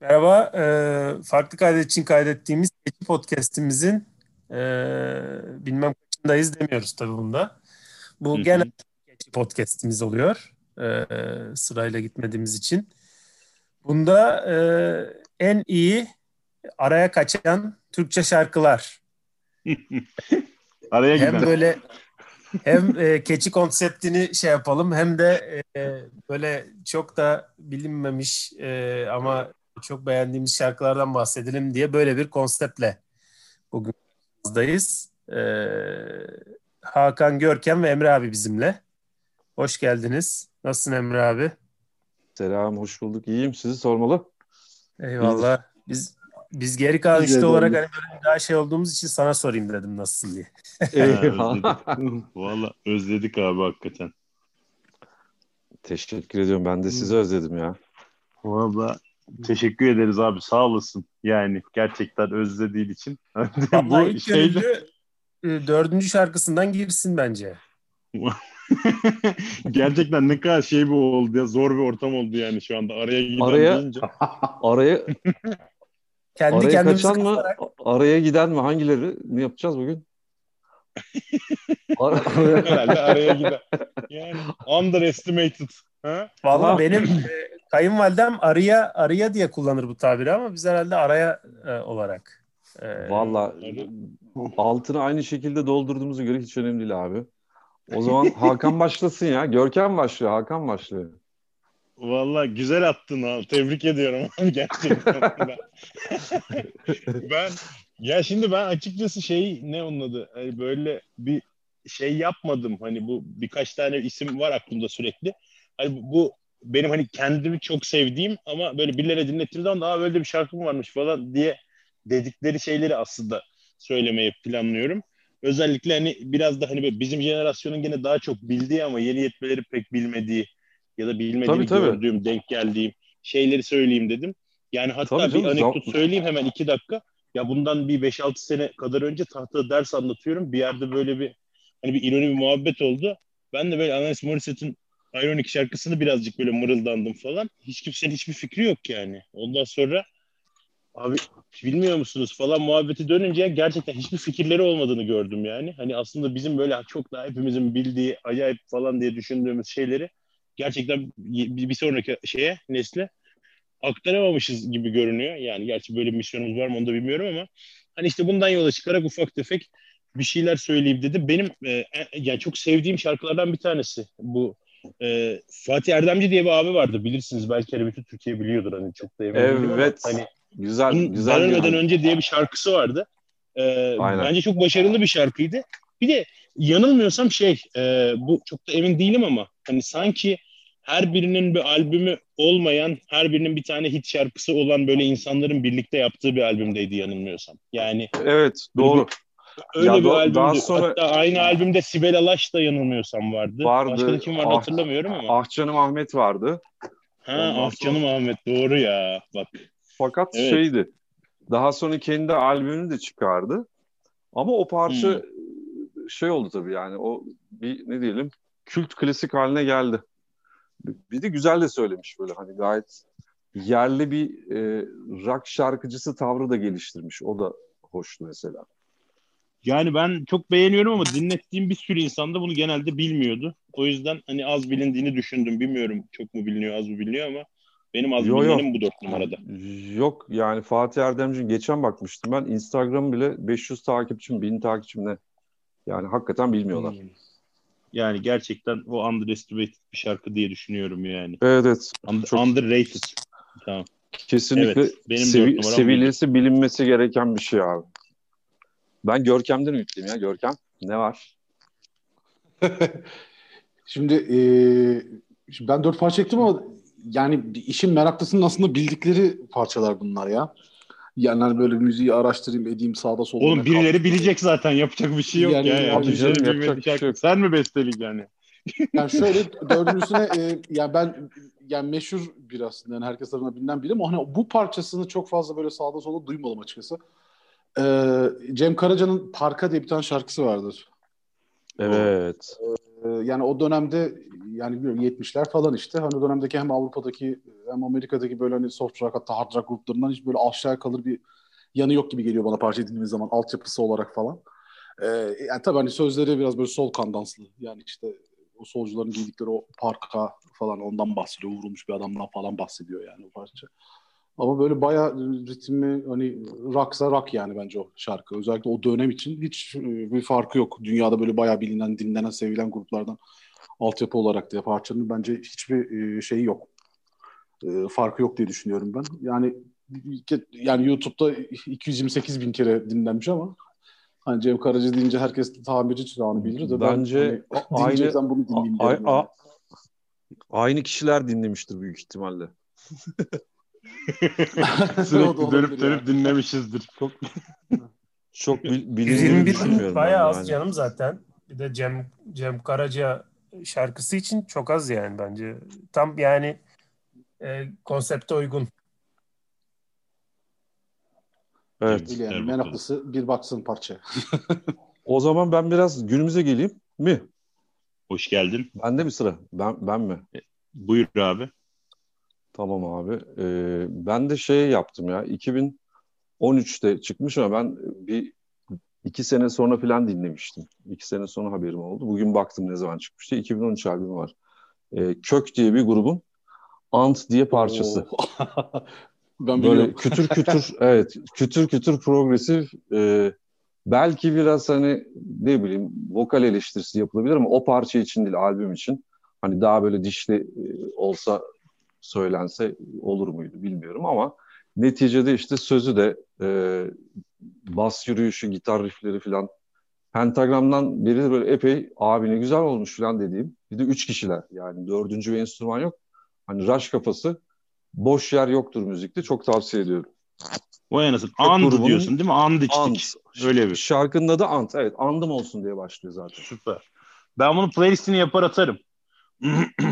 Merhaba, e, farklı kaydet için kaydettiğimiz Keçi Podcast'imizin e, bilmem kaçındayız demiyoruz tabii bunda. Bu genel. Keçi Podcast'imiz oluyor e, sırayla gitmediğimiz için. Bunda e, en iyi araya kaçan Türkçe şarkılar. Araya Hem giden. böyle hem e, keçi konseptini şey yapalım hem de e, böyle çok da bilinmemiş e, ama çok beğendiğimiz şarkılardan bahsedelim diye böyle bir konseptle bugün buradayız. E, Hakan Görkem ve Emre abi bizimle. Hoş geldiniz. Nasılsın Emre abi? Selam, hoş bulduk. İyiyim, sizi sormalı. Eyvallah. Biz biz geri kalan üçlü olarak hani böyle daha şey olduğumuz için sana sorayım dedim nasılsın diye. Eyvallah. Valla özledik abi hakikaten. Teşekkür ediyorum. Ben de sizi özledim ya. Valla teşekkür ederiz abi sağ olasın. Yani gerçekten özlediğin için. Bu ilk şeyde gönüllü e, dördüncü şarkısından girsin bence. gerçekten ne kadar şey bir oldu ya zor bir ortam oldu yani şu anda araya giden Araya- deyince. Araya, Kendi araya kendimizi kaçan mı, araya giden mi? Hangileri? Ne yapacağız bugün? Ar- Herhalde araya giden. Yani underestimated. Ha? Valla Ama- benim e, kayınvalidem arıya arıya diye kullanır bu tabiri ama biz herhalde araya e, olarak. E, Valla altını aynı şekilde doldurduğumuza göre hiç önemli değil abi. O zaman Hakan başlasın ya. Görkem başlıyor, Hakan başlıyor. Valla güzel attın ha. Tebrik ediyorum gerçekten. ben, ben ya şimdi ben açıkçası şey ne onun adı hani böyle bir şey yapmadım. Hani bu birkaç tane isim var aklımda sürekli. Hani bu, benim hani kendimi çok sevdiğim ama böyle birilerine dinlettiğim zaman daha böyle bir şarkım varmış falan diye dedikleri şeyleri aslında söylemeyi planlıyorum. Özellikle hani biraz da hani bizim jenerasyonun gene daha çok bildiği ama yeni yetmeleri pek bilmediği ya da Tabii, tabii. gördüğüm, denk geldiğim şeyleri söyleyeyim dedim. Yani hatta Tabii bir canım, anekdot zam- söyleyeyim hemen iki dakika. Ya bundan bir 5-6 sene kadar önce tahtada ders anlatıyorum. Bir yerde böyle bir hani bir ironi bir muhabbet oldu. Ben de böyle Alanis Morissette'in Ironic şarkısını birazcık böyle mırıldandım falan. Hiç kimsenin hiçbir fikri yok yani. Ondan sonra abi bilmiyor musunuz falan muhabbeti dönünce gerçekten hiçbir fikirleri olmadığını gördüm yani. Hani aslında bizim böyle çok daha hepimizin bildiği acayip falan diye düşündüğümüz şeyleri gerçekten bir sonraki şeye nesle aktaramamışız gibi görünüyor. Yani gerçi böyle bir misyonumuz var mı onu da bilmiyorum ama hani işte bundan yola çıkarak ufak tefek bir şeyler söyleyeyim dedim. Benim e, e, yani çok sevdiğim şarkılardan bir tanesi bu e, Fatih Erdemci diye bir abi vardı bilirsiniz belki hani bütün Türkiye biliyordur hani çok da emin değilim ama Evet. hani Güzel, güzel Ben Ölmeden Önce diye bir şarkısı vardı. Ee, Aynen. bence çok başarılı bir şarkıydı. Bir de yanılmıyorsam şey, e, bu çok da emin değilim ama hani sanki her birinin bir albümü olmayan, her birinin bir tane hit şarkısı olan böyle insanların birlikte yaptığı bir albümdeydi yanılmıyorsam. Yani Evet, doğru. Öyle Ya bir do- albümdü. daha sonra- Hatta aynı albümde Sibel Alaş da yanılmıyorsam vardı. Vardı. Başka da kim vardı Ah- hatırlamıyorum ama. Ah Canım Ahmet vardı. ha, ondan ah canım Ahmet doğru ya. Bak. Fakat Evet. şeydi. Daha sonra kendi albümünü de çıkardı. Ama o parça Hmm. şey oldu tabii yani o bir ne diyelim kült klasik haline geldi. Bir de güzel de söylemiş böyle hani gayet yerli bir e, rock şarkıcısı tavrı da geliştirmiş. O da hoştu mesela. Yani ben çok beğeniyorum ama dinlettiğim bir sürü insan da bunu genelde bilmiyordu. O yüzden hani az bilindiğini düşündüm. Bilmiyorum çok mu biliniyor az mı biliniyor ama benim az Yo, yo. bilinenim bu dört numarada. Yok yani Fatih Erdemci'nin geçen bakmıştım ben Instagram bile 500 takipçim 1000 takipçim ne? Yani hakikaten bilmiyorlar. Hmm. Yani gerçekten o underestimated bir şarkı diye düşünüyorum yani. Evet evet. Und- Çok- Underrated. Tamam. Kesinlikle Evet, benim sevi- sevilmesi, bilinmesi gereken bir şey abi. Ben Görkem'den ümitliyim ya. Görkem ne var? Şimdi, e, şimdi ben dört parça çektim ama yani işin meraklısının aslında bildikleri parçalar bunlar ya. Yani hani böyle müziği araştırayım edeyim sağda solda. Oğlum birileri kaldı. bilecek zaten yapacak bir şey yok Yani- ya. Yani canım, yapacak bilmediği bir şey şarkı. yok. Sen mi bestelik yani? Yani şöyle dördüncüsüne e, yani ben yani meşhur bir aslında yani herkes tarafından bilinen biri ama hani bu parçasını çok fazla böyle sağda solda duymadım açıkçası. E, Cem Karaca'nın Parka diye bir tane şarkısı vardır. Evet. E, yani o dönemde yani bilmiyorum 70'ler falan işte. Hani o dönemdeki hem Avrupa'daki hem Amerika'daki böyle hani soft rock hatta hard rock gruplarından hiç böyle aşağıya kalır bir yanı yok gibi geliyor bana parça dinlediğimiz zaman altyapısı olarak falan. Ee, yani tabii hani sözleri biraz böyle sol kandanslı. Yani işte o solcuların giydikleri o parka falan ondan bahsediyor. Vurulmuş bir adamdan falan bahsediyor yani o parça. Ama böyle bayağı ritmi hani rocksa rock yani bence o şarkı. Özellikle o dönem için hiç e, bir farkı yok. Dünyada böyle bayağı bilinen, dinlenen, sevilen gruplardan altyapı olarak diye parçanın bence hiçbir e, şeyi yok. E, farkı yok diye düşünüyorum ben. Yani yani YouTube'da 228 bin kere dinlenmiş ama hani Cem Karaca deyince herkes tamirci çırağını bilir de bence ben hani, aynı bunu dinleyeyim a, a, yani. aynı kişiler dinlemiştir büyük ihtimalle. Sürekli dönüp dönüp dinlemişizdir. Çok çok bil, bilindiğini düşünmüyorum. Bayağı az yani. canım zaten. Bir de Cem Cem Karaca şarkısı için çok az yani bence. Tam yani e, konsepte uygun. Evet. Yani evet meraklısı bir baksın parça. o zaman ben biraz günümüze geleyim mi? Hoş geldin. Bende mi sıra? Ben ben mi? E, buyur abi. Tamam abi. Ee, ben de şey yaptım ya. 2013'te çıkmış ama ben bir iki sene sonra falan dinlemiştim. İki sene sonra haberim oldu. Bugün baktım ne zaman çıkmıştı. 2013 albümü var. Ee, Kök diye bir grubun Ant diye parçası. ben Böyle kütür kütür evet kütür kütür progresif e, belki biraz hani ne bileyim vokal eleştirisi yapılabilir ama o parça için değil albüm için hani daha böyle dişli e, olsa söylense olur muydu bilmiyorum ama neticede işte sözü de e, bas yürüyüşü, gitar riffleri falan Pentagram'dan biri de böyle epey abi ne güzel olmuş falan dediğim. Bir de üç kişiler yani dördüncü bir enstrüman yok. Hani rush kafası boş yer yoktur müzikte çok tavsiye ediyorum. Vay anasını. And diyorsun değil mi? And içtik. And. Öyle bir. Şarkının adı And. Evet andım olsun diye başlıyor zaten. Süper. Ben bunu playlistini yapar atarım.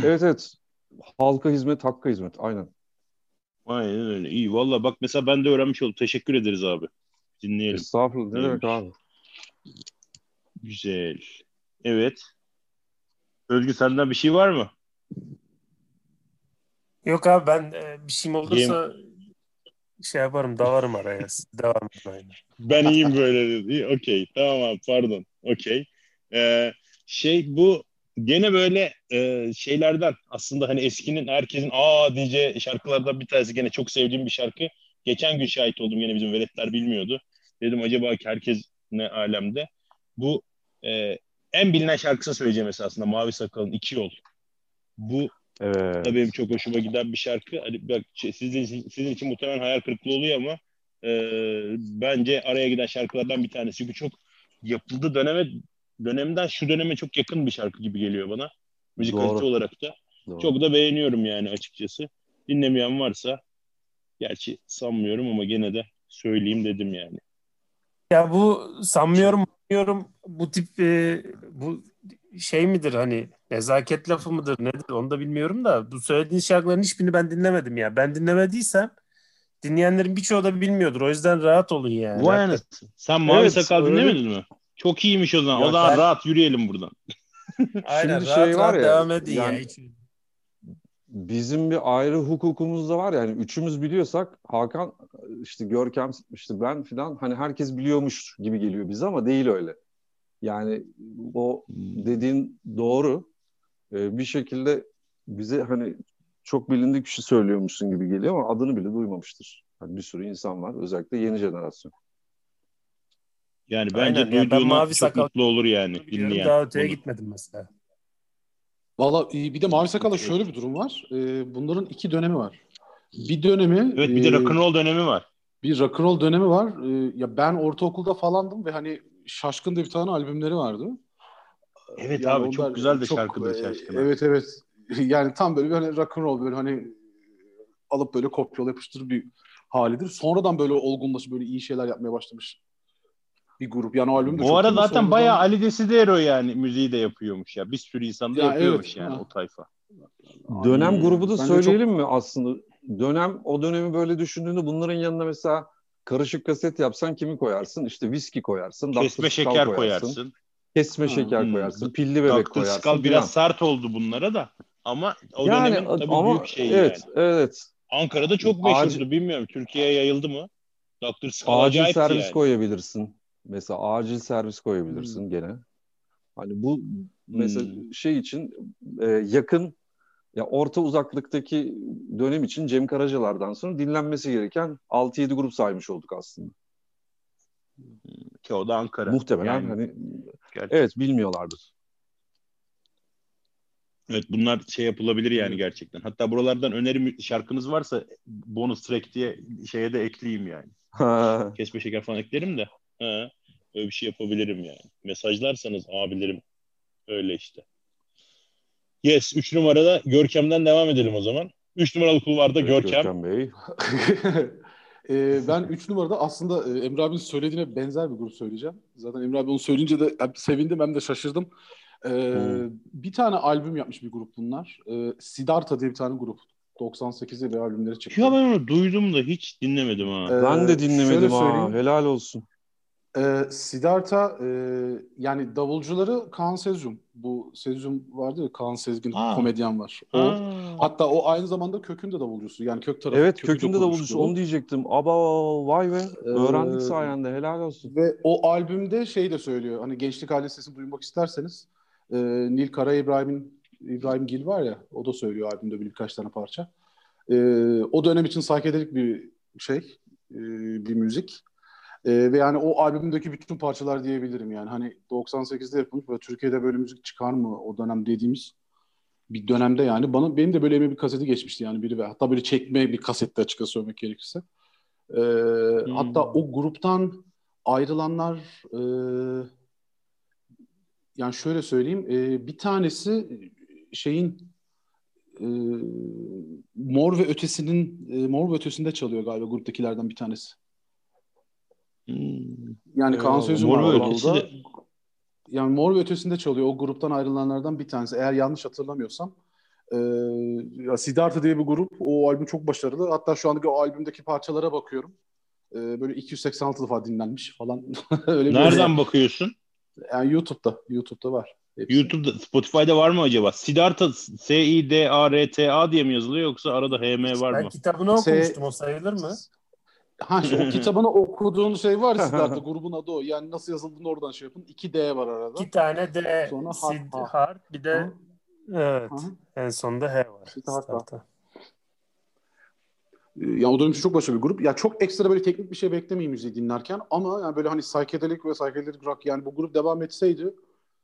evet evet. Halka hizmet, hakka hizmet. Aynen. Aynen öyle. İyi. Valla bak mesela ben de öğrenmiş oldum. Teşekkür ederiz abi. Dinleyelim. Estağfurullah. Ne demek abi? Güzel. Evet. Özgü senden bir şey var mı? Yok abi ben e, bir şeyim olursa şey yaparım dalarım araya. devam edin aynı. Ben iyiyim böyle dedi. Okey. Tamam abi pardon. Okey. Ee, şey bu gene böyle e, şeylerden aslında hani eskinin herkesin aa diyeceği şarkılardan bir tanesi gene çok sevdiğim bir şarkı. Geçen gün şahit oldum gene bizim veletler bilmiyordu. Dedim acaba herkes ne alemde. Bu e, en bilinen şarkısını söyleyeceğim esasında Mavi Sakal'ın iki Yol. Bu evet. da benim çok hoşuma giden bir şarkı. Hani bak şey, sizin, için, sizin için muhtemelen hayal kırıklığı oluyor ama e, bence araya giden şarkılardan bir tanesi. Çünkü çok yapıldığı döneme dönemden şu döneme çok yakın bir şarkı gibi geliyor bana. Müzikalite olarak da. Doğru. Çok da beğeniyorum yani açıkçası. Dinlemeyen varsa gerçi sanmıyorum ama gene de söyleyeyim dedim yani. Ya bu sanmıyorum sanmıyorum bu tip e, bu şey midir hani nezaket lafı mıdır nedir onu da bilmiyorum da bu söylediğin şarkıların hiçbirini ben dinlemedim ya. Ben dinlemediysem dinleyenlerin birçoğu da bilmiyordur. O yüzden rahat olun yani. Vay. Sen Mavi evet, Sakal dinlemedin mi? Çok iyiymiş o zaman. Ya o zaman ben... rahat yürüyelim buradan. Aynen Şimdi rahat şey var ya, devam edin yani, ya. Hiç... Bizim bir ayrı hukukumuz da var yani üçümüz biliyorsak Hakan işte Görkem işte ben filan hani herkes biliyormuş gibi geliyor bize ama değil öyle. Yani o dediğin doğru. Ee, bir şekilde bize hani çok bilindik bir şey söylüyormuşsun gibi geliyor ama adını bile duymamıştır. Hani bir sürü insan var özellikle yeni jenerasyon. Yani bence Aynen, duyduğuna ben mavi çok sakal mutlu olur yani dinleyen. Daha öteye onu. gitmedim mesela. Valla e, bir de Mavi Sakal'da şöyle bir durum var. E, bunların iki dönemi var. Bir dönemi... Evet bir de e, rock'n'roll dönemi var. Bir rock'n'roll dönemi var. Ya ben ortaokulda falandım ve hani Şaşkın diye bir tane albümleri vardı. Evet yani abi çok güzel de şarkıdır Şaşkın. Evet evet. Yani tam böyle bir hani rock'n'roll böyle hani alıp böyle kopyala yapıştır bir halidir. Sonradan böyle olgunlaşıp böyle iyi şeyler yapmaya başlamış bir grup. Yani o albüm de Bu ara zaten sonradan... bayağı Ali Desidero yani müziği de yapıyormuş ya. Bir sürü insan da ya yapıyormuş evet, yani ha. o tayfa. Dönem Ay, grubu da söyleyelim çok... mi aslında? Dönem o dönemi böyle düşündüğünde bunların yanına mesela karışık kaset yapsan kimi koyarsın? İşte viski koyarsın. Kesme şeker koyarsın. koyarsın. Kesme Ha. şeker Hmm. koyarsın. Pilli bebek Dr. koyarsın. Skull filan. biraz sert oldu bunlara da. Ama o yani dönemin tabii ama büyük şeyi evet yani. evet. Ankara'da çok Acil- meşhurdu. Bilmiyorum Türkiye'ye yayıldı mı? Dr. Skull Acil servis yani. koyabilirsin. Mesela acil servis koyabilirsin gene. Hani bu mesela Hmm. şey için e, yakın ya orta uzaklıktaki dönem için Cem Karacalar'dan sonra dinlenmesi gereken 6-7 grup saymış olduk aslında. Ki o da Ankara. Muhtemelen Yani hani gerçekten. evet bilmiyorlardır. Evet bunlar şey yapılabilir yani Evet. gerçekten. Hatta buralardan öneri şarkınız varsa bonus track diye şeye de ekleyeyim yani. Kesme şeker falan eklerim de. Ha, öyle bir şey yapabilirim yani. Mesajlarsanız abilerim öyle işte. Yes 3 numarada Görkem'den devam edelim o zaman. 3 numaralı kulvarda Evet, Görkem. Bey. Ee, ben 3 numarada aslında e, Emre abinin söylediğine benzer bir grup söyleyeceğim. Zaten Emre abi onu söyleyince de hem sevindim hem de şaşırdım. Ee, Hmm. Bir tane albüm yapmış bir grup bunlar. Ee, Siddhartha diye bir tane grup. 98'de bir albümleri çıktı. Ya ben onu duydum da hiç dinlemedim ha. Ee, Ben de dinlemedim ha. Helal olsun. Ee, Siddhartha e, yani davulcuları Kaan Sezyum. Bu Sezyum vardı ya Kaan Sezgin Ha. komedyen var. O. Ha. Hatta o aynı zamanda kökün de davulcusu. Yani kök tarafı. Evet kökü de davulcusu onu diyecektim. Aba vay be. Ee, Öğrendik sayende helal olsun. Ve o albümde şey de söylüyor. Hani gençlik halinin sesini duymak isterseniz e, Nil Kara İbrahim'in İbrahim Gil var ya o da söylüyor albümde bir birkaç tane parça. E, o dönem için psychedelic bir şey e, bir müzik. E, ve yani o albümdeki bütün parçalar diyebilirim yani. Hani 98'de yapılmış ve Türkiye'de böyle müzik çıkar mı o dönem dediğimiz bir dönemde yani bana benim de böyle bir kaseti geçmişti yani biri ve hatta böyle çekme bir kasette açıkça söylemek gerekirse. E, Hatta o gruptan ayrılanlar e, yani şöyle söyleyeyim e, bir tanesi şeyin e, Mor ve Ötesi'nin e, Mor ve Ötesi'nde çalıyor galiba gruptakilerden bir tanesi. Yani Kaan Eyvallah. Sözüm var de- Yani Mor ve Ötesi'nde çalıyor. O gruptan ayrılanlardan bir tanesi. Eğer yanlış hatırlamıyorsam. E, ya Siddhartha diye bir grup. O albüm çok başarılı. Hatta şu andaki o albümdeki parçalara bakıyorum. E, böyle 286 defa dinlenmiş falan. Öyle bir Nereden bakıyorsun? Yani YouTube'da. YouTube'da var. Hepsi. YouTube'da, Spotify'da var mı acaba? Siddhartha S-I-D-A-R-T-A diye mi yazılıyor yoksa arada H-M var Ben mı? kitabını Se- okumuştum o sayılır mı? Ha işte o kitabını okuduğun şey var ya Siddhartha grubun adı o. Yani nasıl yazıldığını oradan şey yapın. 2 D var arada. İki tane D, Sonra sid, har- harf, bir de Hı. evet Hı. en sonunda H var. Siddhartha. Siddhartha. Ee, Yani o dönem çok başarılı bir grup. Ya çok ekstra böyle teknik bir şey beklemeyin müziği dinlerken ama yani böyle hani psychedelic ve psychedelic rock yani bu grup devam etseydi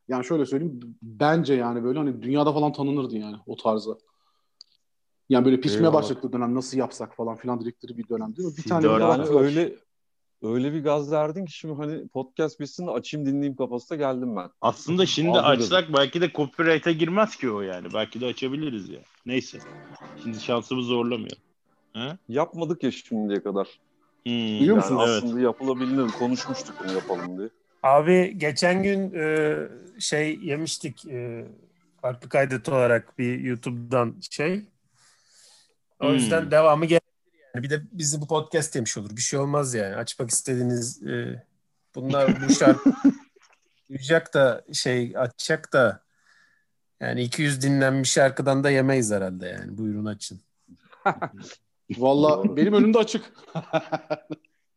yani şöyle söyleyeyim bence yani böyle hani dünyada falan tanınırdı yani o tarzda. Yani böyle pişmeye Eyvallah. başladığı dönem nasıl yapsak falan filan dedikleri bir dönem değil mi? Bir tane. Yani öyle öyle bir gaz verdin ki şimdi hani podcast bitsin de açayım dinleyeyim kafasına geldim ben. Aslında şimdi Aldırdım. açsak belki de copyright'a girmez ki o yani. Belki de açabiliriz ya. Neyse. Şimdi şansımız zorlamıyor. Ha? Yapmadık ya şimdiye kadar. Hmm, Duyuyor Yani musunuz? Evet. aslında yapılabilir. Konuşmuştuk bunu yapalım diye. Abi geçen gün e, şey yemiştik e, farklı kaydet olarak bir YouTube'dan şey. O Hmm. yüzden devamı gelir yani. Bir de bizi bu podcast demiş olur. Bir şey olmaz yani. Açmak istediğiniz e, bunlar bu şarkı duyacak da şey açacak da yani 200 dinlenmiş şarkıdan da yemeyiz herhalde yani. Buyurun açın. Valla benim önümde açık.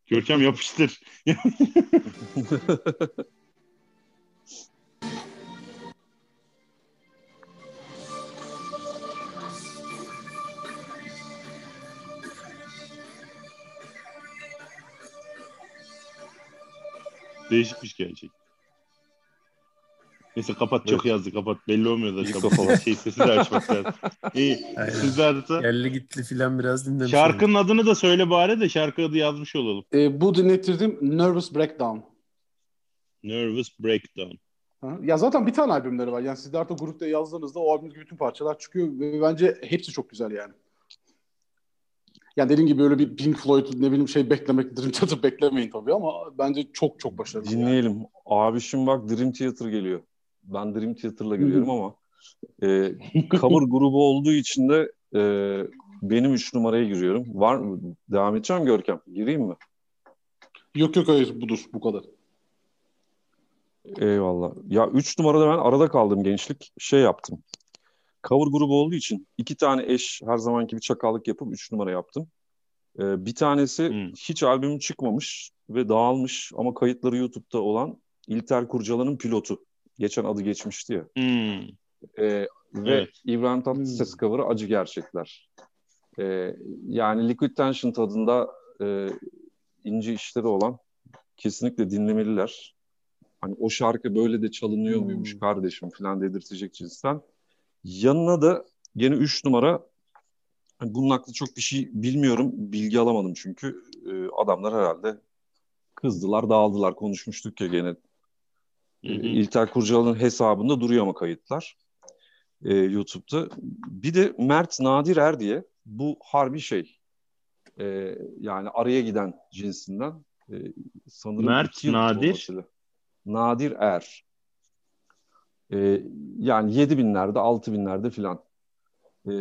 Görkem yapıştır. Değişikmiş gerçek. Neyse kapat çok Evet. yazdı kapat. Belli olmuyor zaten. şey sesi de açmak lazım. İyi. Aynen. Sizler de Yerli gitli filan biraz dinlemiş. şarkının adını da söyle bari de şarkı adı yazmış olalım. Ee, bu dinlettirdiğim Nervous Breakdown. Nervous Breakdown. Ha? Ya zaten bir tane albümleri var. Yani Siddhartha grupta yazdığınızda o albümdeki bütün parçalar çıkıyor ve bence hepsi çok güzel yani. Yani dediğim gibi böyle bir Pink Floyd ne bileyim şey beklemek, Dream Theater beklemeyin tabii ama bence çok çok başarılı. yani. Dinleyelim. Abi şimdi bak Dream Theater geliyor. Ben Dream Theater'la giriyorum ama e, cover grubu olduğu için de e, benim 3 numaraya giriyorum. Var mı? Devam edeceğim Görkem. Gireyim mi? Yok yok hayır budur bu kadar. Eyvallah. Ya 3 numarada ben arada kaldım gençlik. Şey yaptım. Cover grubu olduğu için iki tane eş her zamanki bir çakallık yapıp 3 numara yaptım. Ee, bir tanesi Hmm. hiç albümüm çıkmamış ve dağılmış ama kayıtları YouTube'da olan İlter Kurcalan'ın pilotu. Geçen adı geçmişti ya. Hmm. Ee, ve Evet. İbrahim Tatlıses cover'ı Acı Gerçekler. Ee, yani Liquid Tension tadında e, ince işleri olan kesinlikle dinlemeliler. Hani o şarkı böyle de çalınıyor Hmm. muymuş kardeşim falan dedirtecek cinsten. Yanına da gene 3 numara bunun hakkında çok bir şey bilmiyorum. Bilgi alamadım çünkü. Ee, adamlar herhalde kızdılar, dağıldılar. Konuşmuştuk ya gene. Hı Ee, hı. İlter Kurcalı'nın hesabında duruyor ama kayıtlar e, YouTube'da. Bir de Mert Nadir Er diye bu harbi şey. E, yani araya giden cinsinden. E, sanırım Mert Nadir? Nadir Er. E, yani 7 binlerde, 6 binlerde filan. E,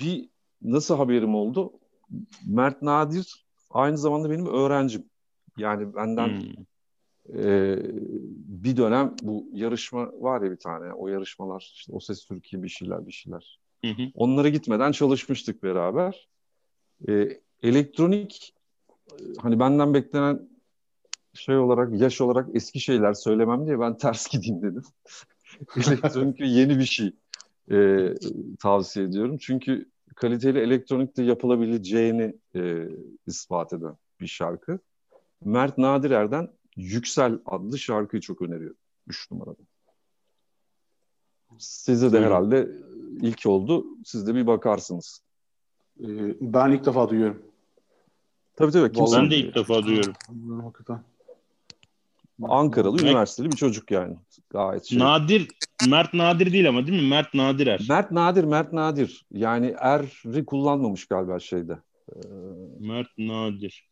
bir nasıl haberim oldu? Mert Nadir aynı zamanda benim öğrencim. Yani benden Hmm. ee, bir dönem bu yarışma var ya bir tane o yarışmalar işte O Ses Türkiye bir şeyler bir şeyler. Hı hı. Onlara gitmeden çalışmıştık beraber. Ee, elektronik e, hani benden beklenen şey olarak yaş olarak eski şeyler söylemem diye ben ters gideyim dedim. elektronik ve yeni bir şey e, tavsiye ediyorum. Çünkü kaliteli elektronikte yapılabileceğini e, ispat eden bir şarkı. Mert Nadirer'den Yüksel adlı şarkıyı çok öneriyorum. 3 numarada. Size de herhalde ilk oldu. Siz de bir bakarsınız. Ee, ben ilk defa duyuyorum. Tabii tabii. Kimse Ben de ilk defa duyuyorum. Hakikaten. Ankaralı, Ne- üniversiteli bir çocuk yani. Gayet şey. Nadir, Mert Nadir değil ama değil mi? Mert Nadirer. Mert Nadir, Mert Nadir. Yani er'i kullanmamış galiba şeyde. Ee, Mert Nadir.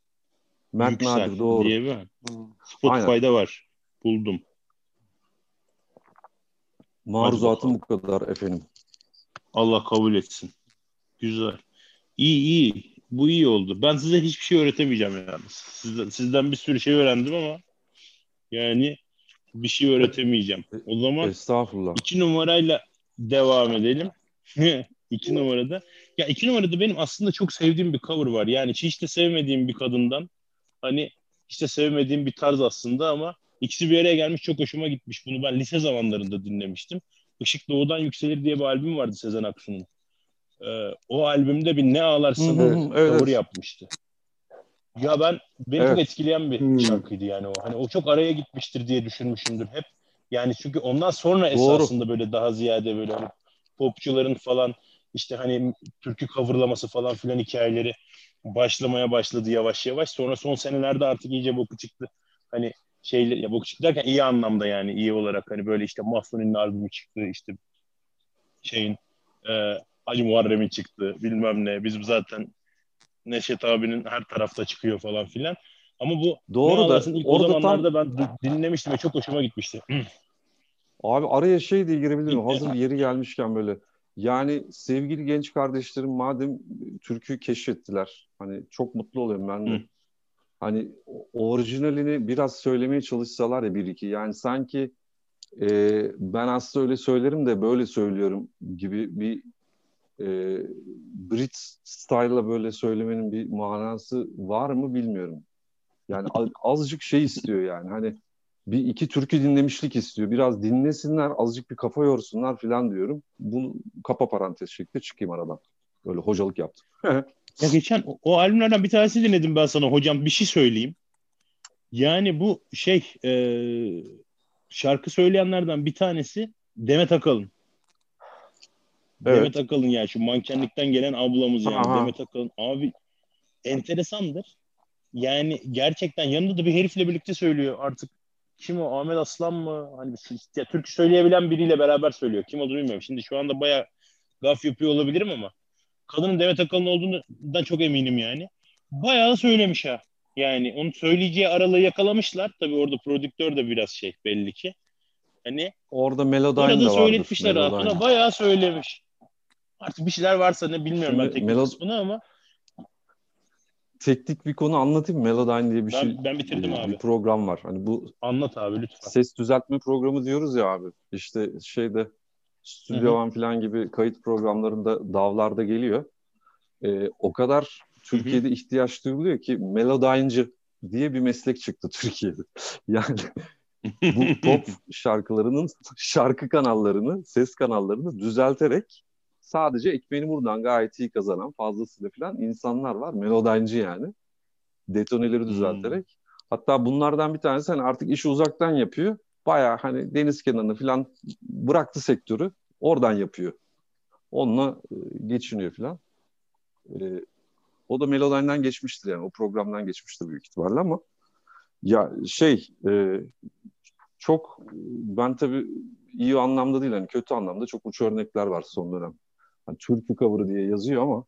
Mert Yüksel Nadir doğru. diye bir. Spotify'da var. Buldum. Maruzatım bu kadar efendim. Allah kabul etsin. Güzel. İyi iyi. Bu iyi oldu. Ben size hiçbir şey öğretemeyeceğim yani. Sizden, sizden bir sürü şey öğrendim ama yani bir şey öğretemeyeceğim. O zaman Estağfurullah. iki numarayla devam edelim. iki numarada. Ya iki numarada benim aslında çok sevdiğim bir cover var. Yani hiç de sevmediğim bir kadından. Hani hiç de sevmediğim bir tarz aslında ama ikisi bir araya gelmiş çok hoşuma gitmiş. Bunu ben lise zamanlarında dinlemiştim. Işık Doğudan Yükselir diye bir albüm vardı Sezen Aksu'nun. Ee, o albümde bir Ne Ağlarsın hı, evet. cover yapmıştı. Ya ben beni çok Evet. etkileyen bir Hmm. şarkıydı yani o. Hani o çok araya gitmiştir diye düşünmüşümdür hep. Yani çünkü ondan sonra Doğru. esasında böyle daha ziyade böyle hani popçuların falan işte hani türkü coverlaması falan filan hikayeleri başlamaya başladı yavaş yavaş. Sonra son senelerde artık iyice boku çıktı. Hani şeyler ya boku çıktı derken iyi anlamda yani iyi olarak hani böyle işte Mahsuni'nin albümü çıktı işte şeyin e, Hacı Muharrem'in çıktı bilmem ne. Bizim zaten Neşet abinin her tarafta çıkıyor falan filan. Ama bu Doğru da ilk o orada tam zamanlarda ben du- dinlemiştim ve çok hoşuma gitmişti. Abi araya şey diye girebilir miyim? Hazır yeri gelmişken böyle. Yani sevgili genç kardeşlerim madem Türk'ü keşfettiler. Hani çok mutlu oluyorum ben de. Hı. Hani o- orijinalini biraz söylemeye çalışsalar ya bir iki. Yani sanki e, ben aslında öyle söylerim de böyle söylüyorum gibi bir e, Brit style'la böyle söylemenin bir manası var mı bilmiyorum. Yani azıcık şey istiyor yani. Hani bir iki türkü dinlemişlik istiyor. Biraz dinlesinler, azıcık bir kafa yorsunlar falan diyorum. Bu kapa parantez şeklinde çıkayım aradan. Böyle hocalık yaptım. Ya geçen o, o albümlerden bir tanesi dinledim ben sana hocam bir şey söyleyeyim. Yani bu şey e, şarkı söyleyenlerden bir tanesi Demet Akalın. Evet. Demet Akalın yani şu mankenlikten gelen ablamız yani Aha. Demet Akalın. Abi enteresandır. Yani gerçekten yanında da bir herifle birlikte söylüyor artık. Kim o? Ahmet Aslan mı? Hani ya, türkü söyleyebilen biriyle beraber söylüyor. Kim olduğunu bilmiyorum. Şimdi şu anda bayağı gaf yapıyor olabilirim ama kadının Demet Akalın olduğundan çok eminim yani. Bayağı söylemiş ha. Yani onu söyleyeceği aralığı yakalamışlar. Tabii orada prodüktör de biraz şey belli ki. Hani Orada Melodyne orada de söyletmişler rahatına. Bayağı söylemiş. Artık bir şeyler varsa ne bilmiyorum ben Şimdi teknik Melod- kısmını ama teknik bir konu anlatayım. Melodyne diye bir Ben- şey. ben bitirdim bir abi. program var. Hani bu Anlat abi lütfen. ses düzeltme programı diyoruz ya abi. İşte şeyde Studio One falan gibi kayıt programlarında davlarda geliyor. Ee, o kadar Türkiye'de ihtiyaç duyuluyor ki melodyne'cı diye bir meslek çıktı Türkiye'de. Yani bu pop şarkılarının şarkı kanallarını, ses kanallarını düzelterek sadece ekmeğini buradan gayet iyi kazanan fazlasıyla falan insanlar var. Melodyne'cı yani. Detoneleri düzelterek. Hatta bunlardan bir tanesi hani artık işi uzaktan yapıyor. Baya hani deniz kenarını falan bıraktı sektörü. Oradan yapıyor. Onunla e, geçiniyor falan. E, o da Melodyne'den geçmiştir yani. O programdan geçmiştir büyük ihtimalle ama ya şey e, çok ben tabii iyi anlamda değil hani kötü anlamda çok uç örnekler var son dönem. Hani türkü cover'ı diye yazıyor ama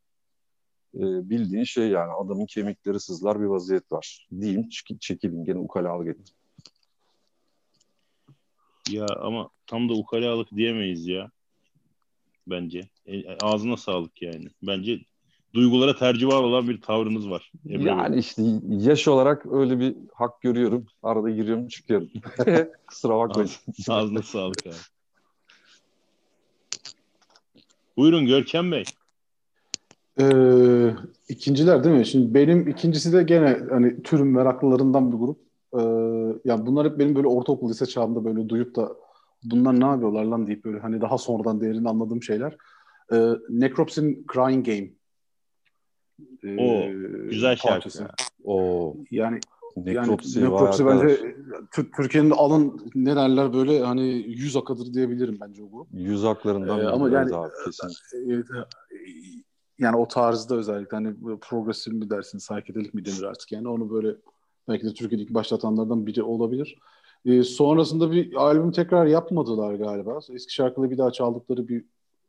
e, bildiğin şey yani adamın kemikleri sızlar bir vaziyet var. Diyeyim çek- çekilin gene ukalalık ettim. Ya ama tam da ukalalık diyemeyiz ya. Bence. E, ağzına sağlık yani. Bence duygulara tercüman olan bir tavrınız var. Emre Bey. Yani işte yaş olarak öyle bir hak görüyorum. Arada giriyorum çıkıyorum. Kusura bakmayın. Ağzına sağlık abi. Buyurun Görkem Bey. Ee, ikinciler değil mi? Şimdi benim ikincisi de gene hani türün meraklılarından bir grup. Ee, yani bunlar hep benim böyle ortaokul lise çağımda böyle duyup da bunlar ne yapıyorlar lan deyip böyle hani daha sonradan değerini anladığım şeyler. Ee, Necropsy'nin Crying Game. Ee, Oo, güzel şarkı. parçası. O Yani yani nekropsi Necropsy var. bence Tür- Türkiye'nin alın ne derler böyle hani yüz akadır diyebilirim bence o grup. Yüz haklarından Ee, ama yani- abi kesin. Evet, yani o tarzda özellikle hani progresif mi dersin, psychedelic mi denir artık yani onu böyle belki de Türkiye'de ilk başlatanlardan biri olabilir. Ee, sonrasında bir albüm tekrar yapmadılar galiba. Eski şarkıları bir daha çaldıkları bir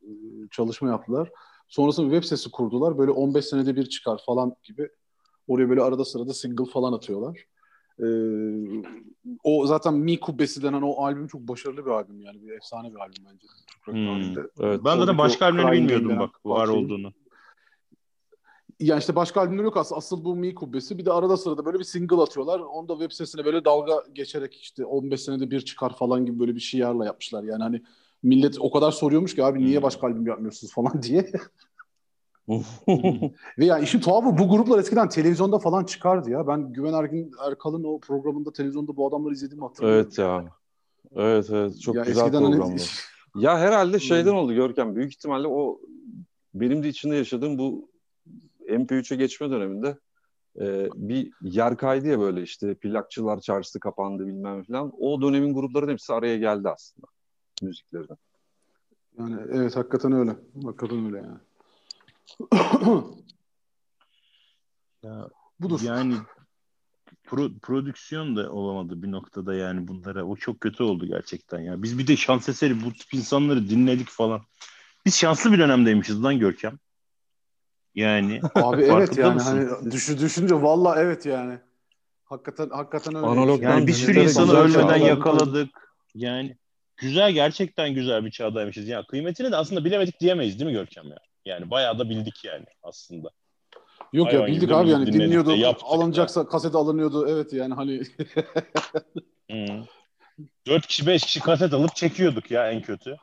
e, çalışma yaptılar. Sonrasında bir web sitesi kurdular. Böyle 15 senede bir çıkar falan gibi. Oraya böyle arada sırada single falan atıyorlar. Ee, o zaten Mi Kubbesi denen o albüm çok başarılı bir albüm yani. Bir efsane bir albüm bence. Hmm. Evet. Ben zaten başka Crying bilmiyordum bak var parçayı- olduğunu. Yani işte başka albümler yok aslında. Asıl bu Mi Kubbesi. Bir de arada sırada böyle bir single atıyorlar. Onu da web sitesine böyle dalga geçerek işte 15 senede bir çıkar falan gibi böyle bir şiarla yapmışlar. Yani hani millet o kadar soruyormuş ki abi niye Hmm. başka albüm yapmıyorsunuz falan diye. Ve yani işin tuhafı bu gruplar eskiden televizyonda falan çıkardı ya. Ben Güven Ergin Erkal'ın o programında televizyonda bu adamları izlediğimi hatırlıyorum. evet ya. Evet evet çok Ya güzel hani- programdı. Ya herhalde şeyden oldu Görkem. Büyük ihtimalle o benim de içinde yaşadığım bu MP3'e geçme döneminde e, bir yer kaydı ya böyle işte plakçılar çarşısı kapandı bilmem falan. O dönemin grupların hepsi araya geldi aslında müziklerden. Yani evet hakikaten öyle. Hakikaten öyle yani. Ya, Budur. Yani pro- prodüksiyon da olamadı bir noktada yani bunlara. O çok kötü oldu gerçekten ya. Biz bir de şans eseri bu tip insanları dinledik falan. Biz şanslı bir dönemdeymişiz lan Görkem. Yani Abi evet yani mısın? hani düşü, düşünce valla evet yani. Hakikaten hakikaten öyle. Analog- yani bir sürü insanı ölmeden yakaladık. Yani güzel gerçekten güzel bir çağdaymışız. Ya kıymetini de aslında bilemedik diyemeyiz değil mi Görkem ya? Yani bayağı da bildik yani aslında. Yok ya Hayvan bildik gibi abi yani dinliyordu. yaptık da. alınacaksa kaset alınıyordu. Evet yani hani Hı. Dört kişi beş kişi kaset alıp çekiyorduk ya en kötü.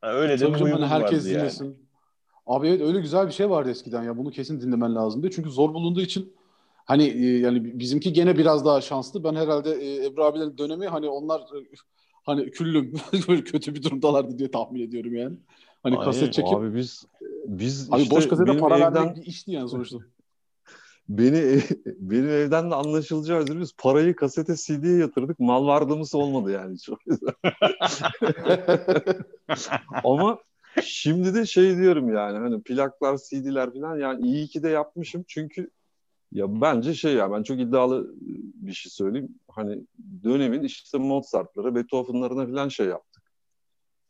Ha, öyle de bir hani herkes vardı yani. dinlesin. Abi evet öyle güzel bir şey vardı eskiden ya. Bunu kesin dinlemen lazımdı. Çünkü zor bulunduğu için hani e, yani bizimki gene biraz daha şanslı. Ben herhalde e, Ebru abilerin dönemi hani onlar e, hani küllüm böyle kötü bir durumdalardı diye tahmin ediyorum yani. Hani Aynen. kaset çekip Abi biz biz abi işte boş kasete para evden vermek bir işti yani sonuçta. beni benim evden de anlaşılacağı üzere biz parayı kasete CD'ye yatırdık. Mal vardığımız olmadı yani çok. Ama şimdi de şey diyorum yani hani plaklar, CD'ler falan yani iyi ki de yapmışım çünkü ya bence şey ya ben çok iddialı bir şey söyleyeyim. Hani dönemin işte Mozart'lara, Beethoven'larına falan şey yaptık.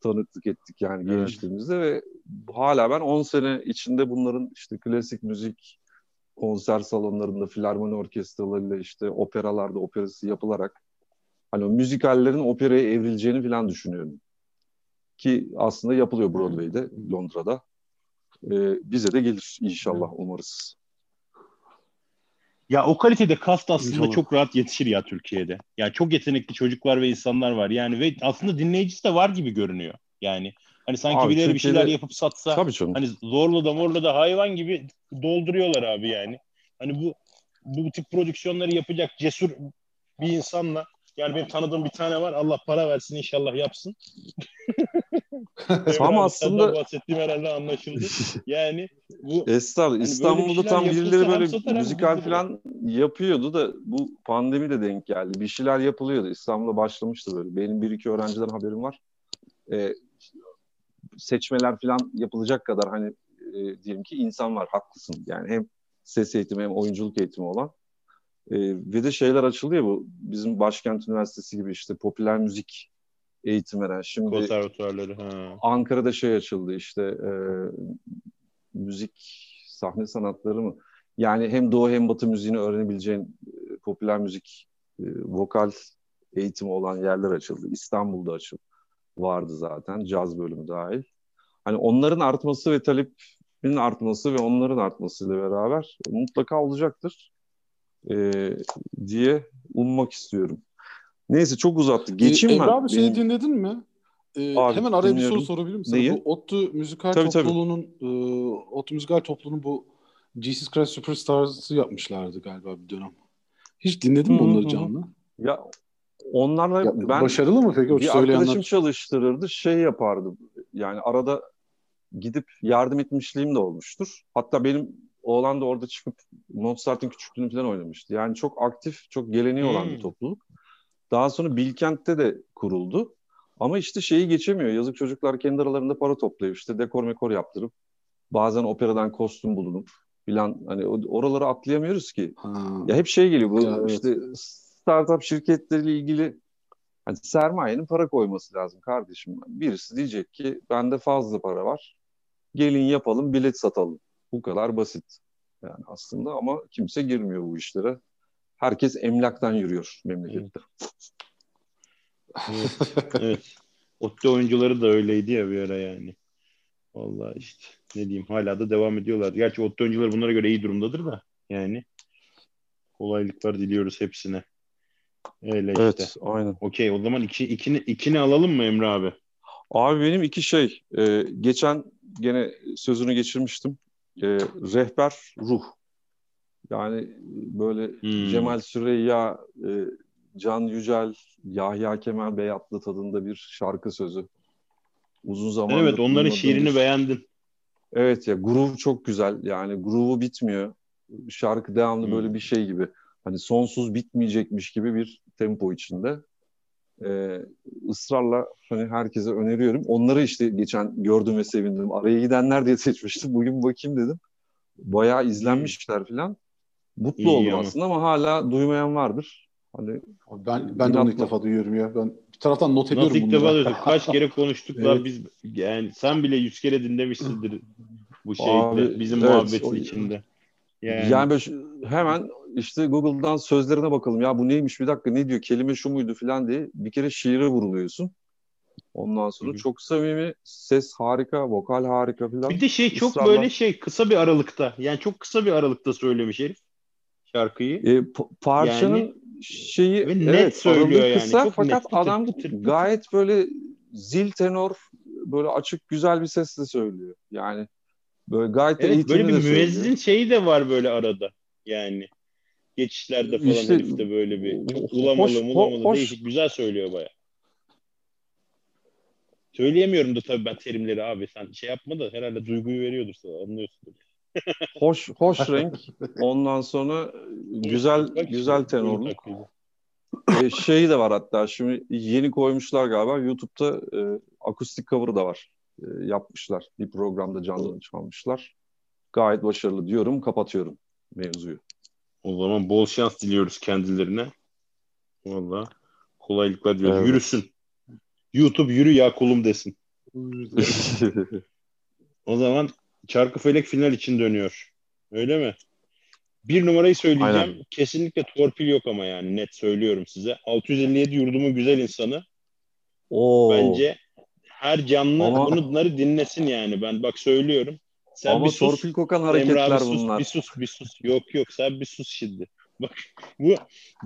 Tanıklık ettik yani Evet. gençliğimizde ve hala ben 10 sene içinde bunların işte klasik müzik konser salonlarında, filarmoni orkestralarıyla işte operalarda operası yapılarak hani o müzikallerin operaya evrileceğini falan düşünüyorum. Ki aslında yapılıyor Broadway'de, Londra'da. Ee, bize de gelir inşallah umarız. Ya o kalitede kast aslında İnşallah. çok rahat yetişir ya Türkiye'de. Yani çok yetenekli çocuklar ve insanlar var. Yani ve aslında dinleyicisi de var gibi görünüyor. Yani hani sanki Abi birileri bir şeyler yapıp satsa Tabii canım. hani zorla da morla da hayvan gibi dolduruyorlar abi yani. Hani bu bu tip prodüksiyonları yapacak cesur bir insanla yani benim tanıdığım bir tane var. Allah para versin inşallah yapsın. Abi, aslında- bahsettiğim herhalde anlaşıldı. Yani bu Estağfurullah. bir İstanbul'da tam birileri böyle hem müzikal falan yapıyordu da bu pandemi de denk geldi. Bir şeyler yapılıyordu. İstanbul'da başlamıştı böyle. Benim bir iki öğrenciden haberim var. Ee, seçmeler falan yapılacak kadar hani e, diyelim ki insan var haklısın. Yani hem ses eğitimi hem oyunculuk eğitimi olan. Ee, ve de şeyler açılıyor bu. Bizim Başkent Üniversitesi gibi işte popüler müzik eğitim veren. Şimdi konservatuarları ha. Ankara'da şey açıldı işte e, müzik sahne sanatları mı? Yani hem doğu hem batı müziğini öğrenebileceğin e, popüler müzik e, vokal eğitimi olan yerler açıldı. İstanbul'da açıldı. Vardı zaten caz bölümü dahil. Hani onların artması ve talebin artması ve onların artmasıyla beraber mutlaka olacaktır e, diye ummak istiyorum. Neyse çok uzattı. Geçeyim Ee, ben. Emre abi şeyi Benim- dinledin mi? Ee, Abi, hemen araya bir dinliyorum. soru sorabilir sana? Neyi? Bu ODTÜ müzikal Tabii, tabii. topluluğunun e, ODTÜ müzikal topluluğunun bu Jesus Christ Superstars'ı yapmışlardı galiba bir dönem. Hiç dinledin mi onları canlı? Ya onlarla Ya, ben başarılı mı peki o bir söyleyenler? arkadaşım çalıştırırdı şey yapardı yani arada gidip yardım etmişliğim de olmuştur. Hatta benim oğlan da orada çıkıp Mozart'ın küçüklüğünü falan oynamıştı. Yani çok aktif, çok geleneği olan bir Hmm. topluluk. Daha sonra Bilkent'te de kuruldu. Ama işte şeyi geçemiyor. Yazık çocuklar kendi aralarında para toplayıp işte dekor mekor yaptırıp bazen operadan kostüm bulunup filan hani oraları atlayamıyoruz ki. Ha. Ya hep şey geliyor bu Ya evet. işte startup şirketleriyle ilgili hani sermayenin para koyması lazım kardeşim. Birisi diyecek ki bende fazla para var. Gelin yapalım bilet satalım. Bu kadar basit. Yani aslında ama kimse girmiyor bu işlere. Herkes emlaktan yürüyor memlekette. Evet. evet. Oyuncuları da öyleydi ya bir ara yani. Vallahi işte ne diyeyim hala da devam ediyorlar. Gerçi ODTÜ oyuncuları bunlara göre iyi durumdadır da yani kolaylıklar diliyoruz hepsine. Öyle işte. Evet, aynen. Okey o zaman iki, ikini, ikini alalım mı Emre abi? Abi benim iki şey. e, geçen gene sözünü geçirmiştim. E, rehber ruh. Yani böyle Hmm. Cemal Süreyya, e, Can Yücel, Yahya Kemal Beyatlı tadında bir şarkı sözü. Uzun zamandır Evet onların şiirini bir- beğendim. Evet ya groove çok güzel. Yani groove'u bitmiyor. Şarkı devamlı Hmm. böyle bir şey gibi. Hani sonsuz bitmeyecekmiş gibi bir tempo içinde. Ee, ısrarla hani herkese öneriyorum. Onları işte geçen gördüm ve sevindim. Araya gidenler diye seçmiştim. Bugün bakayım dedim. Bayağı izlenmişler falan. Mutlu İyi oldum ama. aslında ama hala duymayan vardır. Hani Ben ben de onu ilk defa duyuyorum ya. Ben bir taraftan not ediyorum Nasıl ilk defa duyduk? Kaç kere konuştuk lan Evet. biz yani sen bile yüz kere dinlemişsindir bu şeyde Abi, bizim evet, muhabbetin o- içinde. Yani, Yani, böyle hemen işte Google'dan sözlerine bakalım. Ya bu neymiş bir dakika ne diyor kelime şu muydu falan diye bir kere şiire vuruluyorsun. Ondan sonra Hı çok samimi, ses harika, vokal harika falan. bir de şey çok ısrarla- böyle şey kısa bir aralıkta yani çok kısa bir aralıkta söylemiş herif şarkıyı. E, pa- parçanın Yani- şeyi Ve net evet söylüyor yani. kısa Çok fakat net, adam pıtır pıtır. gayet böyle zil tenor böyle açık güzel bir sesle söylüyor. Yani böyle gayet Evet eğitimli böyle bir söylüyor. müezzin şeyi de var böyle arada yani. Geçişlerde falan İşte- herifte böyle bir ulamalı hoş- mulamalı hoş. değişik güzel söylüyor baya. Söyleyemiyorum da tabii ben terimleri abi sen şey yapma da herhalde duyguyu veriyordur sana anlıyorsun. Hoş hoş renk. Ondan sonra güzel Bak güzel tenorluk. E, şeyi de var hatta şimdi yeni koymuşlar galiba YouTube'da e, akustik cover da var. E, yapmışlar. Bir programda canlı çalmışlar. Gayet başarılı diyorum. Kapatıyorum mevzuyu. O zaman bol şans diliyoruz kendilerine. Valla kolaylıklar diliyoruz. Evet. Yürüsün. YouTube yürü ya kulum desin. O zaman Çarkıfelek final için dönüyor. Öyle mi? Bir numarayı söyleyeceğim. Aynen. Kesinlikle torpil yok ama yani net söylüyorum size. 657 yurdumun güzel insanı. Oo. Bence her canlı Ama- bunları dinlesin yani. Ben bak söylüyorum. Sen Ama bir sus. torpil kokan Emre abi hareketler sus, bunlar. bir sus, bir sus. Yok yok sen bir sus şimdi. Bak bu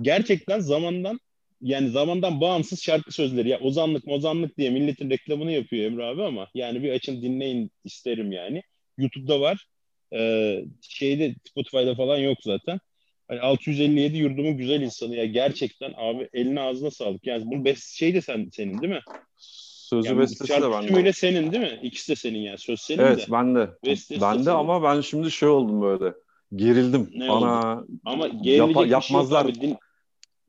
gerçekten zamandan yani zamandan bağımsız şarkı sözleri. Ya ozanlık mozanlık diye milletin reklamını yapıyor Emre abi ama yani bir açın dinleyin isterim yani. YouTube'da var. Ee, şeyde Spotify'da falan yok zaten. Hani 657 yurdumun güzel insanı ya gerçekten abi eline ağzına sağlık. Yani bu best şey de sen senin değil mi? Sözü Yani bestesi de bende. tümüyle senin değil mi? İkisi de senin yani. Söz senin Evet de. ben de. Bestesi Ben de ama ben şimdi şey oldum böyle. Gerildim. Ne Ana Ama gerilecek bir şey yok yapmazlar.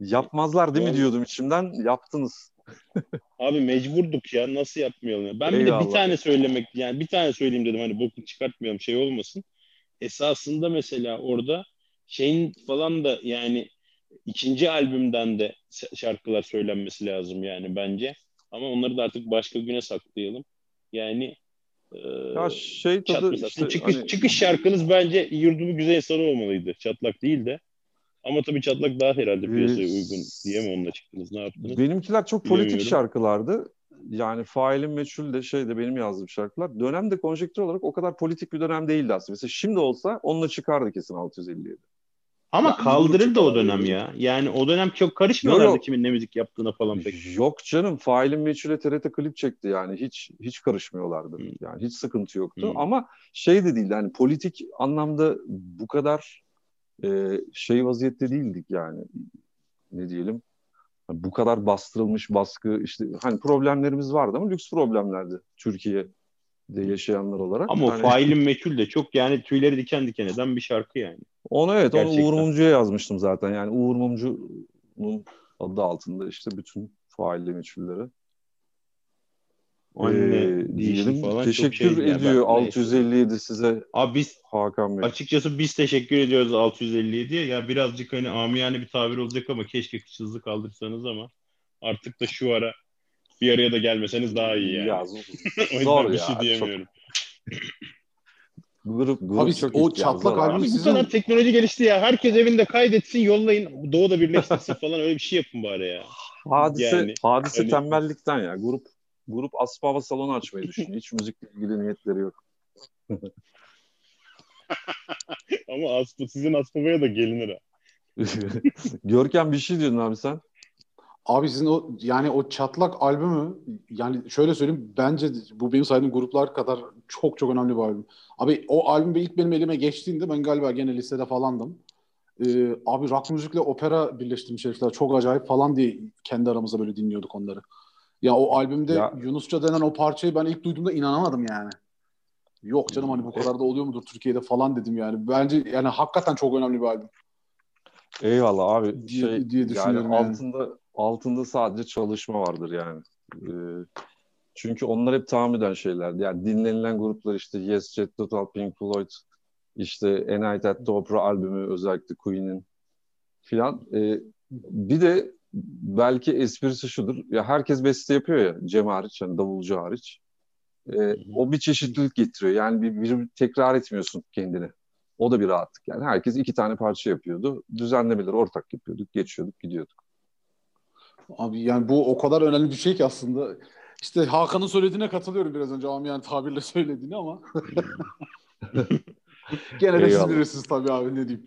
yapmazlar değil mi Doğru. diyordum içimden. Yaptınız. Abi mecburduk ya nasıl yapmayalım ya. Ben bir de bir Eyvallah. tane söylemek yani bir tane söyleyeyim dedim hani boku çıkartmayalım şey olmasın. Esasında mesela orada şeyin falan da yani ikinci albümden de şarkılar söylenmesi lazım yani bence. Ama onları da artık başka güne saklayalım. Yani e, Ya şey tadı işte çıkış, hani- çıkış şarkınız bence yurdumu güzel insanı olmalıydı. Çatlak değil de. Ama tabii çatlak daha herhalde piyasaya Ee, uygun diye mi onunla çıktınız? Ne yaptınız? Benimkiler çok politik şarkılardı. Yani failin meçhul de şey de benim yazdığım şarkılar. Dönemde konjektür olarak o kadar politik bir dönem değildi aslında. Mesela şimdi olsa onunla çıkardı kesin 657. Ama Ya, kaldırırdı o bunu dönem ya. Yani o dönem çok karışmıyorlardı Yo, yo. kimin ne müzik yaptığına falan pek. Yok canım failin meçhule TRT klip çekti yani hiç hiç karışmıyorlardı. Hmm. Yani hiç sıkıntı yoktu Hmm. ama şey de değildi hani politik anlamda bu kadar e, şey vaziyette değildik yani ne diyelim bu kadar bastırılmış baskı işte hani problemlerimiz vardı ama lüks problemlerdi Türkiye'de yaşayanlar olarak. Ama o Hani- failin meçhul de çok yani tüyleri diken diken eden bir şarkı yani. Onu evet onu Gerçekten. Uğur Mumcu'ya yazmıştım zaten. Yani Uğur Mumcu'nun adı altında işte bütün failli meçhulleri. Anne Ee, diyelim. falan çok Teşekkür ya. ediyor Ben- neyse. 657 size Abi biz Hakan Bey. açıkçası biz teşekkür ediyoruz 657'ye. Ya birazcık hani amiyane bir tabir olacak ama keşke hızlı kaldırsanız ama artık da şu ara bir araya da gelmeseniz daha iyi yani. Ya, o yüzden zor bir ya, şey çok- diyemiyorum. Grup, grup Abi çok o çatlak abi. albüm- Abi bu sizin- kadar teknoloji gelişti ya. Herkes evinde kaydetsin, yollayın. Doğu'da birleştirsin falan öyle bir şey yapın bari ya. Hadise, Yani, hadise hani- tembellikten ya. Grup grup Aspava salonu açmayı düşünüyor. Hiç müzikle ilgili niyetleri yok. Ama aslı sizin Aspava'ya da gelinir ha. Görkem bir şey diyordun abi sen. Abi sizin o yani o çatlak albümü yani şöyle söyleyeyim bence bu benim saydığım gruplar kadar çok çok önemli bir albüm. Abi o albüm ilk benim elime geçtiğinde ben galiba gene lisede falandım. Ee, abi rock müzikle opera birleştirmiş herifler çok acayip falan diye kendi aramızda böyle dinliyorduk onları. Ya o albümde Ya- Yunusça denen o parçayı ben ilk duyduğumda inanamadım yani. Yok canım hani bu kadar da oluyor mudur Türkiye'de falan dedim yani. Bence yani hakikaten çok önemli bir albüm. Eyvallah abi. Diye- şey, diye yani düşünüyorum yani. altında altında sadece çalışma vardır yani. Ee, çünkü onlar hep tahammüden şeylerdi. Yani dinlenilen gruplar işte Yes, Jet Total, Pink Floyd, işte A Night at the Opera albümü özellikle Queen'in filan. Ee, bir de belki esprisi şudur. Ya herkes beste yapıyor ya Cem hariç, yani davulcu hariç. Ee, o bir çeşitlilik getiriyor. Yani bir, bir tekrar etmiyorsun kendini. O da bir rahatlık. Yani herkes iki tane parça yapıyordu. Düzenlemeleri ortak yapıyorduk. Geçiyorduk, gidiyorduk. Abi yani bu o kadar önemli bir şey ki aslında. İşte Hakan'ın söylediğine katılıyorum biraz önce yani tabirle söylediğini ama. Gene de siz bilirsiniz tabii abi ne diyeyim.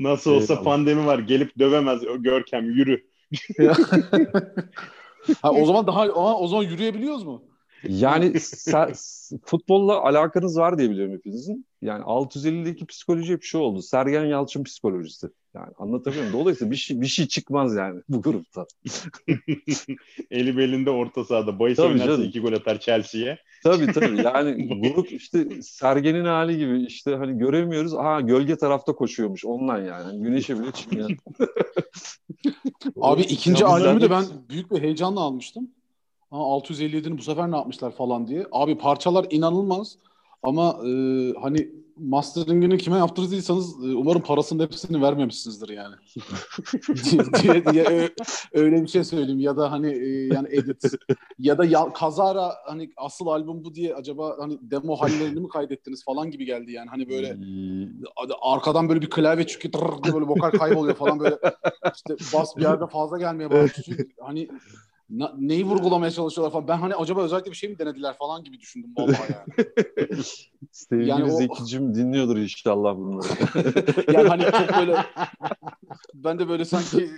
Nasıl olsa Eyvallah. pandemi var. Gelip dövemez o Görkem yürü. ha, o zaman daha ama o zaman yürüyebiliyoruz mu? Yani se- futbolla alakanız var diye biliyorum hepinizin. Yani 650'deki psikoloji hep şu oldu. Sergen Yalçın psikolojisi. Yani anlatabiliyor muyum? Dolayısıyla bir şey, bir şey çıkmaz yani bu grupta. Eli belinde orta sahada. Bayis Tabii oynarsa canım. iki gol atar Chelsea'ye. Tabii tabii. Yani grup işte Sergen'in hali gibi işte hani göremiyoruz. Ha gölge tarafta koşuyormuş ondan yani. Hani güneşe bile çıkmayan. Abi ikinci albümü de ben büyük bir heyecanla almıştım. Ha, 657'ni bu sefer ne yapmışlar falan diye. Abi parçalar inanılmaz ama e, hani masteringini kime yaptırdıysanız e, umarım parasının hepsini vermemişsinizdir yani. diye, diye, ö- öyle bir şey söyleyeyim. Ya da hani e, yani edit ya da ya, kazara hani asıl albüm bu diye acaba hani demo hallerini mi kaydettiniz falan gibi geldi yani. Hani böyle arkadan böyle bir klavye diye böyle vokal kayboluyor falan böyle. İşte bas bir yerde fazla gelmeye başlıyor. Çünkü hani Na- neyi vurgulamaya çalışıyorlar falan. Ben hani acaba özellikle bir şey mi denediler falan gibi düşündüm vallahi yani. Sevgili Yani o- Zekicim dinliyordur inşallah bunları. yani hani çok böyle ben de böyle sanki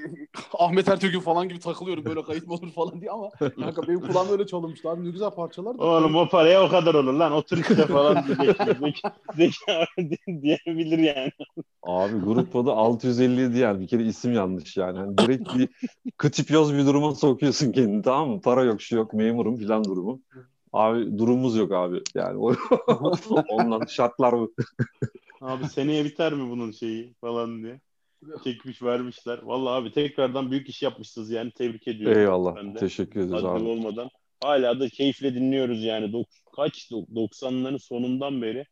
Ahmet Ertegün falan gibi takılıyorum böyle kayıt mı olur falan diye ama kanka benim kulağım öyle çalınmıştı abi ne güzel parçalar da. Oğlum o paraya o kadar olur lan. Otur işte falan diyecek. Zeki, Zeki abi diyebilir yani. Abi grup adı 657 yani bir kere isim yanlış yani. Hani direkt bir kıtipyoz bir duruma sokuyorsun kendini tamam mı? Para yok şu yok memurum filan durumu. Abi durumumuz yok abi. Yani o, ondan şartlar bu. Abi seneye biter mi bunun şeyi falan diye. Çekmiş vermişler. Vallahi abi tekrardan büyük iş yapmışsınız yani tebrik ediyorum. Eyvallah. Ben de. Teşekkür ederiz Haddim abi. olmadan. Hala da keyifle dinliyoruz yani. Dok- kaç? Dok- 90'ların sonundan beri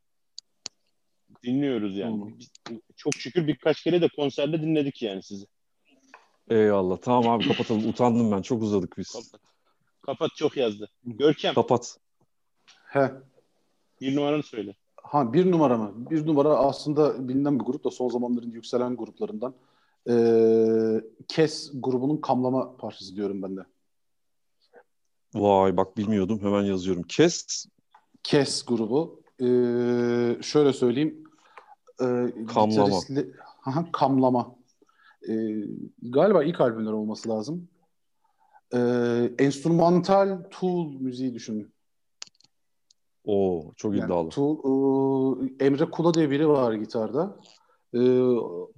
dinliyoruz yani. Hı. Biz- çok şükür birkaç kere de konserde dinledik yani sizi. Eyvallah. Tamam abi kapatalım. Utandım ben. Çok uzadık biz. Kapat. Kapat çok yazdı. Görkem Kapat. He. bir numaranı söyle. Ha bir numara mı? Bir numara aslında bilinen bir grup da son zamanların yükselen gruplarından. Ee, Kes grubunun kamlama parçası diyorum ben de. Vay bak bilmiyordum. Hemen yazıyorum. Kes Kes grubu. Ee, şöyle söyleyeyim. Ee, Kamlama. gitaristli- Aha, kamlama. Ee, galiba ilk albümler olması lazım. Ee, enstrümantal Tool müziği düşünün. o çok Yani iddialı. Tool, e, Emre Kula diye biri var gitarda. Ee,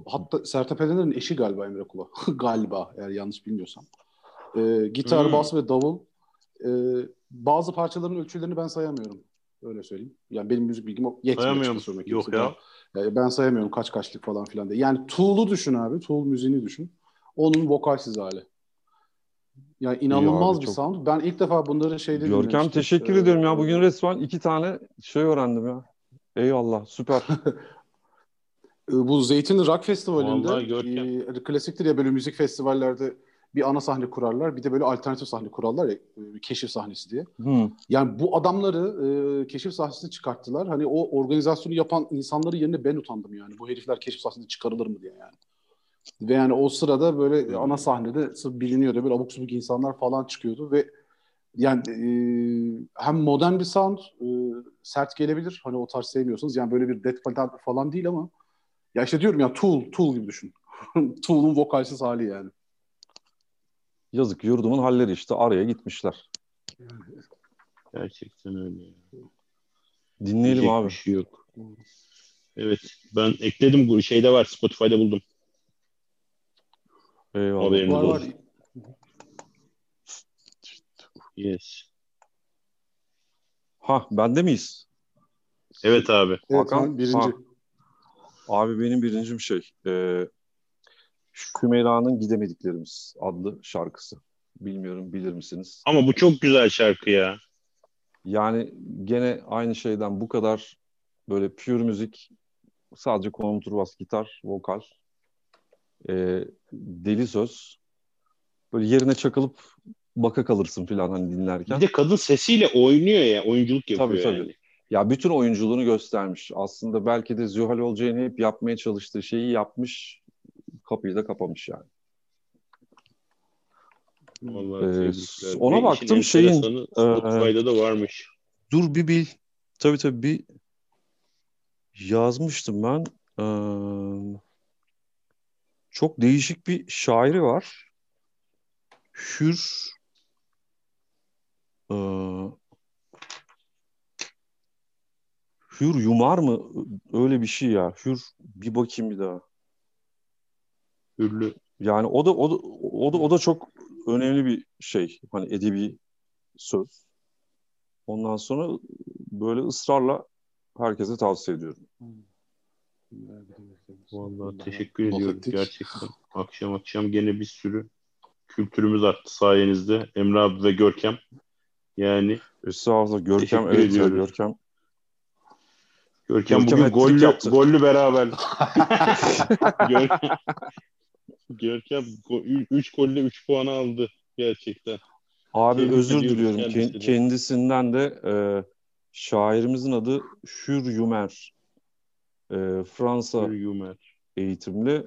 hatta Sertab Erener'in eşi galiba Emre Kula. galiba eğer yanlış bilmiyorsam. Ee, gitar, Hmm. bas ve davul. Ee, bazı parçaların ölçülerini ben sayamıyorum. Öyle söyleyeyim. Yani benim müzik bilgim yetmiyor. Sayamıyor musun? Yok ya. Yani ben sayamıyorum kaç kaçlık falan filan diye. Yani Tool'u düşün abi. Tool müziğini düşün. Onun vokalsiz hali. Yani inanılmaz abi, bir çok- sound. Ben ilk defa bunları şeyde Görkem dinlemiştim. teşekkür Ee, ediyorum ya. Bugün resmen iki tane şey öğrendim ya. Eyvallah. Süper. Ee, Bu Zeytin Rock Festivali'nde e, klasiktir ya böyle müzik festivallerde bir ana sahne kurarlar. Bir de böyle alternatif sahne kurarlar ya e, keşif sahnesi diye. Hı. Yani bu adamları e, keşif sahnesine çıkarttılar. Hani o organizasyonu yapan insanları yerine ben utandım yani. Bu herifler keşif sahnesine çıkarılır mı diye yani. Ve yani o sırada böyle ana sahnede sırf biliniyordu. Böyle abuk subuk insanlar falan çıkıyordu ve yani e, hem modern bir sound e, sert gelebilir. Hani o tarz sevmiyorsanız. Yani böyle bir death metal falan değil ama ya işte diyorum ya Tool, Tool gibi düşün. Tool'un vokalsiz hali yani. Yazık yurdumun halleri işte. Araya gitmişler. Gerçekten öyle. Dinleyelim Diyecek abi. bir şey yok. Evet. Ben ekledim. Bu şeyde var. Spotify'da buldum. Eyvallah. Haberiniz Var var. Yes. Ha bende miyiz? Evet abi. Evet, Hakan, birinci. ha. Abi benim birincim şey. E, Sümeyra'nın Gidemediklerimiz adlı şarkısı. Bilmiyorum bilir misiniz? Ama bu çok güzel şarkı ya. Yani gene aynı şeyden bu kadar böyle pure müzik sadece konturbas, gitar, vokal e, deli söz böyle yerine çakılıp baka kalırsın falan hani dinlerken. Bir de kadın sesiyle oynuyor ya. Oyunculuk yapıyor Tabii, tabii. yani. Ya bütün oyunculuğunu göstermiş. Aslında belki de Zühal Olcay'ın hep yapmaya çalıştığı şeyi yapmış. Kapıyı da kapamış yani. Vallahi Ee, ona baktım, şeyin, enteresanı Spotify'da da varmış. Dur bir bil. Tabii tabii bir yazmıştım ben. Ee, çok değişik bir şairi var. Hür ee, Hür Yumar mı? Öyle bir şey ya. Hür bir bakayım bir daha. Hürlü. Yani o da o da o da o da çok önemli bir şey. Hani edebi söz. Ondan sonra böyle ısrarla herkese tavsiye ediyorum. Vallahi teşekkür Not ediyorum ettik. gerçekten. Akşam akşam gene bir sürü kültürümüz arttı sayenizde. Emre abi ve Görkem. Yani Estağfurullah. Görkem Teşekkür evet ya, ediyoruz. Görkem. Görkem, Görkem bugün gollü, yaptı. gollü beraber. Görkem, Görkem 3 golle 3 puanı aldı gerçekten. Abi Tebrik özür diliyorum kendisini. Ken- kendisinden de e, şairimizin adı Hür Yumer. E, Fransa Yumer. eğitimli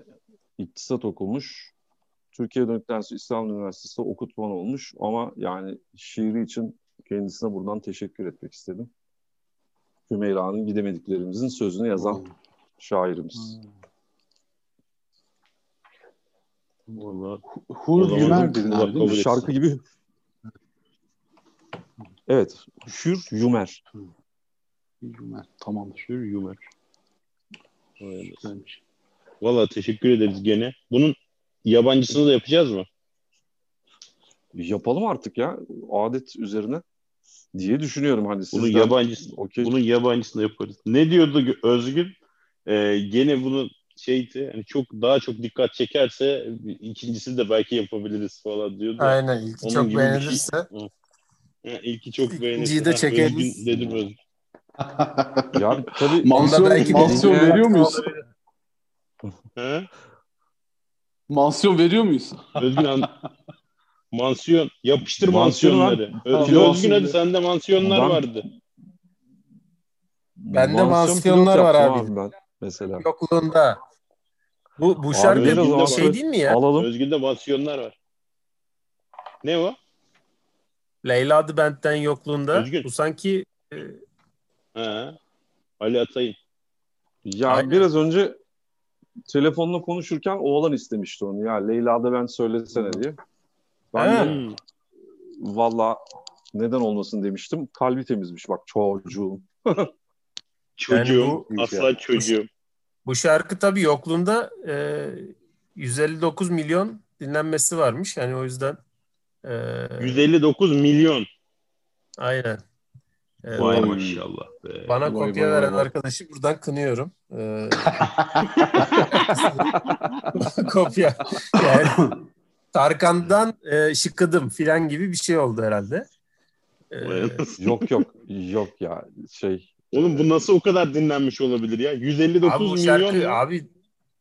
iktisat okumuş. Türkiye döndükten sonra İstanbul Üniversitesi'nde okutman olmuş ama yani şiiri için kendisine buradan teşekkür etmek istedim. Hümeyra'nın gidemediklerimizin sözünü yazan şairimiz. Vallahi Hur Yümer değil mi? etsin. Şarkı gibi. Evet. Hür Yumer. Yümer. Tamamdır. Hür Güzelmiş. Valla teşekkür ederiz gene. Bunun yabancısını da yapacağız mı? Yapalım artık ya. Adet üzerine diye düşünüyorum. Hani Bunun sizden yabancısı, okey. bunun yabancısını yaparız. Ne diyordu Özgün? Ee, gene bunu şeydi hani çok daha çok dikkat çekerse ikincisini de belki yapabiliriz falan diyordu. Aynen ilki Onun çok şey. beğenilirse. Ha, ilki çok İkinciyi beğenirse. de çekeriz. Dedim Özgün. Ya tabii Mansiyon, belki mansiyon de- veriyor muyuz? Mansiyon veriyor muyuz? Özgün an... Mansiyon. Yapıştır Mansiyon mansiyonları. Özgün. Özgün hadi sende mansiyonlar Ben- vardı. Bende mansiyon mansiyonlar var abi. Ben mesela. Yokluğunda. Bu bu şarkı zaman şey değil mi ya? Alalım. Özgün'de mansiyonlar var. Ne o? Leyla adı benden yokluğunda. Özgün. Bu sanki e, Ha. Ali Atay'ın. Ya Aynen. biraz önce telefonla konuşurken oğlan istemişti onu. Ya Leyla da ben söylesene diye. Ben de valla neden olmasın demiştim. Kalbi temizmiş bak çocuğum. Çocuğum. Yani bu- aslan çocuğum. Bu şarkı tabii yokluğunda e, 159 milyon dinlenmesi varmış. Yani o yüzden e, 159 milyon. aynen. E, Vay bana- maşallah be. Bana Vay kopya vay veren vay. arkadaşı buradan kınıyorum. E, kopya. Yani Tarkan'dan e, şıkıdım filan gibi bir şey oldu herhalde. E, anasını. yok yok yok ya şey Oğlum bu nasıl o kadar dinlenmiş olabilir ya? 159 abi bu milyon şarkı abi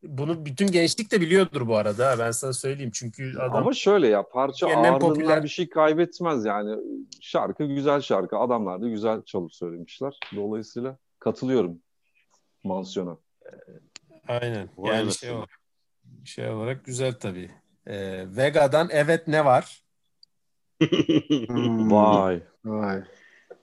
bunu bütün gençlik de biliyordur bu arada. Ben sana söyleyeyim. Çünkü adam ama şöyle ya parça ağırlığından popüler- bir şey kaybetmez yani. Şarkı güzel şarkı. Adamlar da güzel çalıp söylemişler. Dolayısıyla katılıyorum mansiyona. aynen. Vay yani şey olarak, şey olarak güzel tabii. E, Vega'dan evet ne var? Vay. Vay.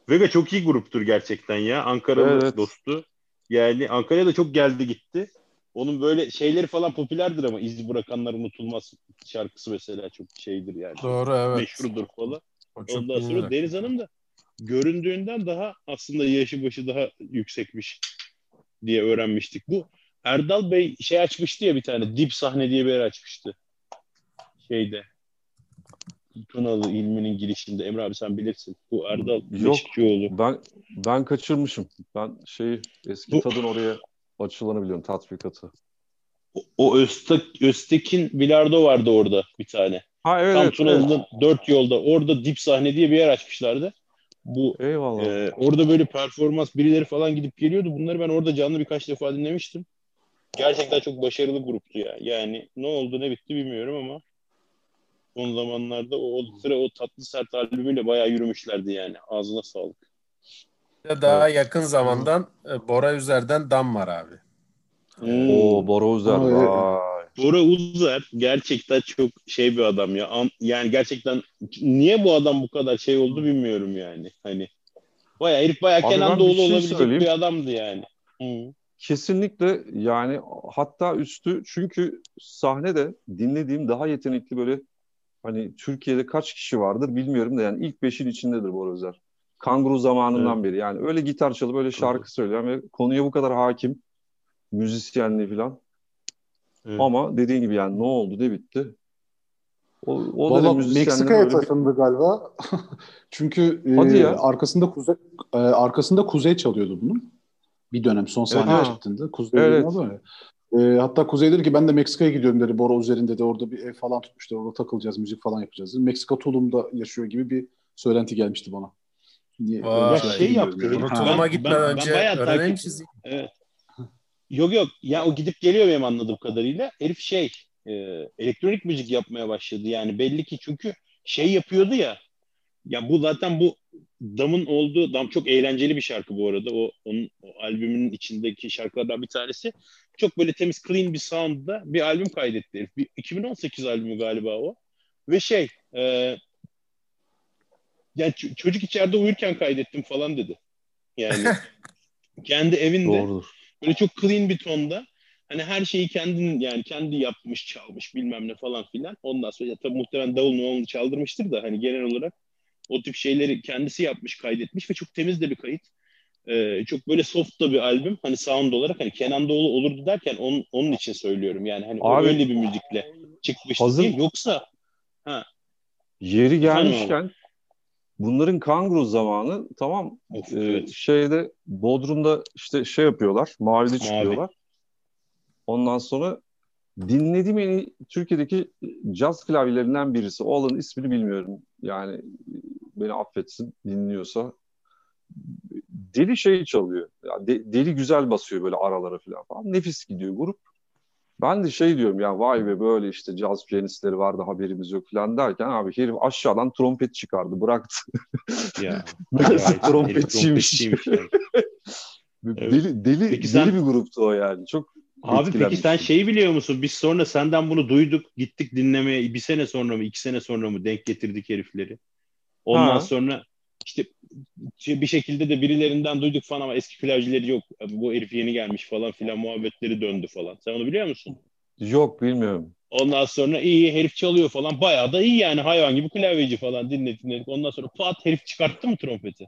Vega çok iyi gruptur gerçekten ya. Ankaralı Evet. dostu. Yani Ankara'ya da çok geldi gitti. Onun böyle şeyleri falan popülerdir ama iz bırakanlar unutulmaz şarkısı mesela çok şeydir yani. Doğru evet. Meşhurdur falan. Ondan sonra biliniyor. Deniz Hanım da göründüğünden daha aslında yaşı başı daha yüksekmiş diye öğrenmiştik. Bu Erdal Bey şey açmıştı ya bir tane dip sahne diye bir yer açmıştı. Şeyde. Tunalı ilminin girişinde. Emre abi sen bilirsin. Bu Erdal Yok. Beşikçioğlu. Ben ben kaçırmışım. Ben şeyi eski Bu- tadın oraya açılanı biliyorum tatbikatı. O, o Öztek, Öztekin Bilardo vardı orada bir tane. Ha evet Tam evet, evet. Tunalı'nın dört yolda. Orada dip sahne diye bir yer açmışlardı. Bu Eyvallah. Ee, orada böyle performans birileri falan gidip geliyordu. Bunları ben orada canlı birkaç defa dinlemiştim. Gerçekten çok başarılı gruptu ya. Yani ne oldu ne bitti bilmiyorum ama son zamanlarda o, o sıra o tatlı sert albümüyle bayağı yürümüşlerdi yani. Ağzına sağlık. Daha yakın zamandan e, Bora Üzer'den Dam var abi. Hmm. Oo Bora evet. Vay. Bora Uzer gerçekten çok şey bir adam ya. An- Yani gerçekten niye bu adam bu kadar şey oldu bilmiyorum yani. Hani bayağı herif ben Kenan bir Doğulu şey olabilecek söyleyeyim. bir adamdı yani. Hı. Kesinlikle yani hatta üstü çünkü sahnede dinlediğim daha yetenekli böyle hani Türkiye'de kaç kişi vardır bilmiyorum da yani ilk beşin içindedir Bora Özer. Kanguru zamanından beri yani öyle gitar çalıp öyle şarkı söyleyen ve konuya bu kadar hakim müzisyenliği falan. Evet. Ama dediğin gibi yani ne oldu ne bitti. O, o da Valla müzisyenlerin Meksika'ya öyle bir- taşındı galiba. Çünkü e, Hadi ya. arkasında kuzey e, arkasında kuzey çalıyordu bunun. Bir dönem son sahne Evet. çıktığında kuzey Evet. evet. E, hatta Kuzey dedi ki ben de Meksika'ya gidiyorum dedi. Bora üzerinde de orada bir ev falan tutmuşlar. Orada takılacağız, müzik falan yapacağız. dedi. Meksika Tulum'da yaşıyor gibi bir söylenti gelmişti bana. Niye? Vay. Ya şey bilmiyorum yaptı. yani. Ben- gitmeden ben- ben önce bayağı öğrenelim çizeyim. Evet. Yok yok. Ya o gidip geliyor benim anladığım kadarıyla. Herif şey e, elektronik müzik yapmaya başladı. Yani belli ki çünkü şey yapıyordu ya. Ya bu zaten bu Dam'ın olduğu, Dam çok eğlenceli bir şarkı bu arada. O onun o albümün içindeki şarkılardan bir tanesi. Çok böyle temiz, clean bir sound'da bir albüm kaydetti. herif. Bir 2018 albümü galiba o. Ve şey, e, yani ç- çocuk içeride uyurken kaydettim falan dedi. Yani kendi evinde Doğrudur. böyle çok clean bir tonda hani her şeyi kendin yani kendi yapmış, çalmış bilmem ne falan filan. Ondan sonra ya tabii muhtemelen davul onu çaldırmıştır da hani genel olarak o tip şeyleri kendisi yapmış, kaydetmiş ve çok temiz de bir kayıt. Ee, çok böyle soft da bir albüm. Hani sound olarak hani Kenan Doğulu olurdu derken onun, onun için söylüyorum. Yani hani Abi, öyle bir müzikle çıkmıştı hazır- diye. Yoksa Yeri Efendim gelmişken bunların kanguru zamanı tamam of, e, evet. şeyde Bodrum'da işte şey yapıyorlar. Mavide çıkıyorlar. Ondan sonra dinlediğim en iyi Türkiye'deki caz klavyelerinden birisi. O alanın ismini bilmiyorum. Yani beni affetsin dinliyorsa. Deli şey çalıyor. Ya de- deli güzel basıyor böyle aralara falan falan. Nefis gidiyor grup. Ben de şey diyorum ya vay be böyle işte caz piyanistleri vardı haberimiz yok falan derken abi herif aşağıdan trompet çıkardı bıraktı. ya. Meğerse trompetçiymiş. trompetçiymiş yani. Evet. Deli, deli, Peki deli sen- bir gruptu o yani. Çok Abi peki sen şeyi biliyor musun? Biz sonra senden bunu duyduk, gittik dinlemeye. Bir sene sonra mı, iki sene sonra mı denk getirdik herifleri. Ondan Ha. sonra işte şey- bir şekilde de birilerinden duyduk falan ama eski klavyeleri yok. Bu herif yeni gelmiş falan filan muhabbetleri döndü falan. Sen onu biliyor musun? Yok bilmiyorum. Ondan sonra iyi herif çalıyor falan. Bayağı da iyi yani hayvan gibi klavyeci falan dinledik dinledik. Ondan sonra pat herif çıkarttı mı trompeti?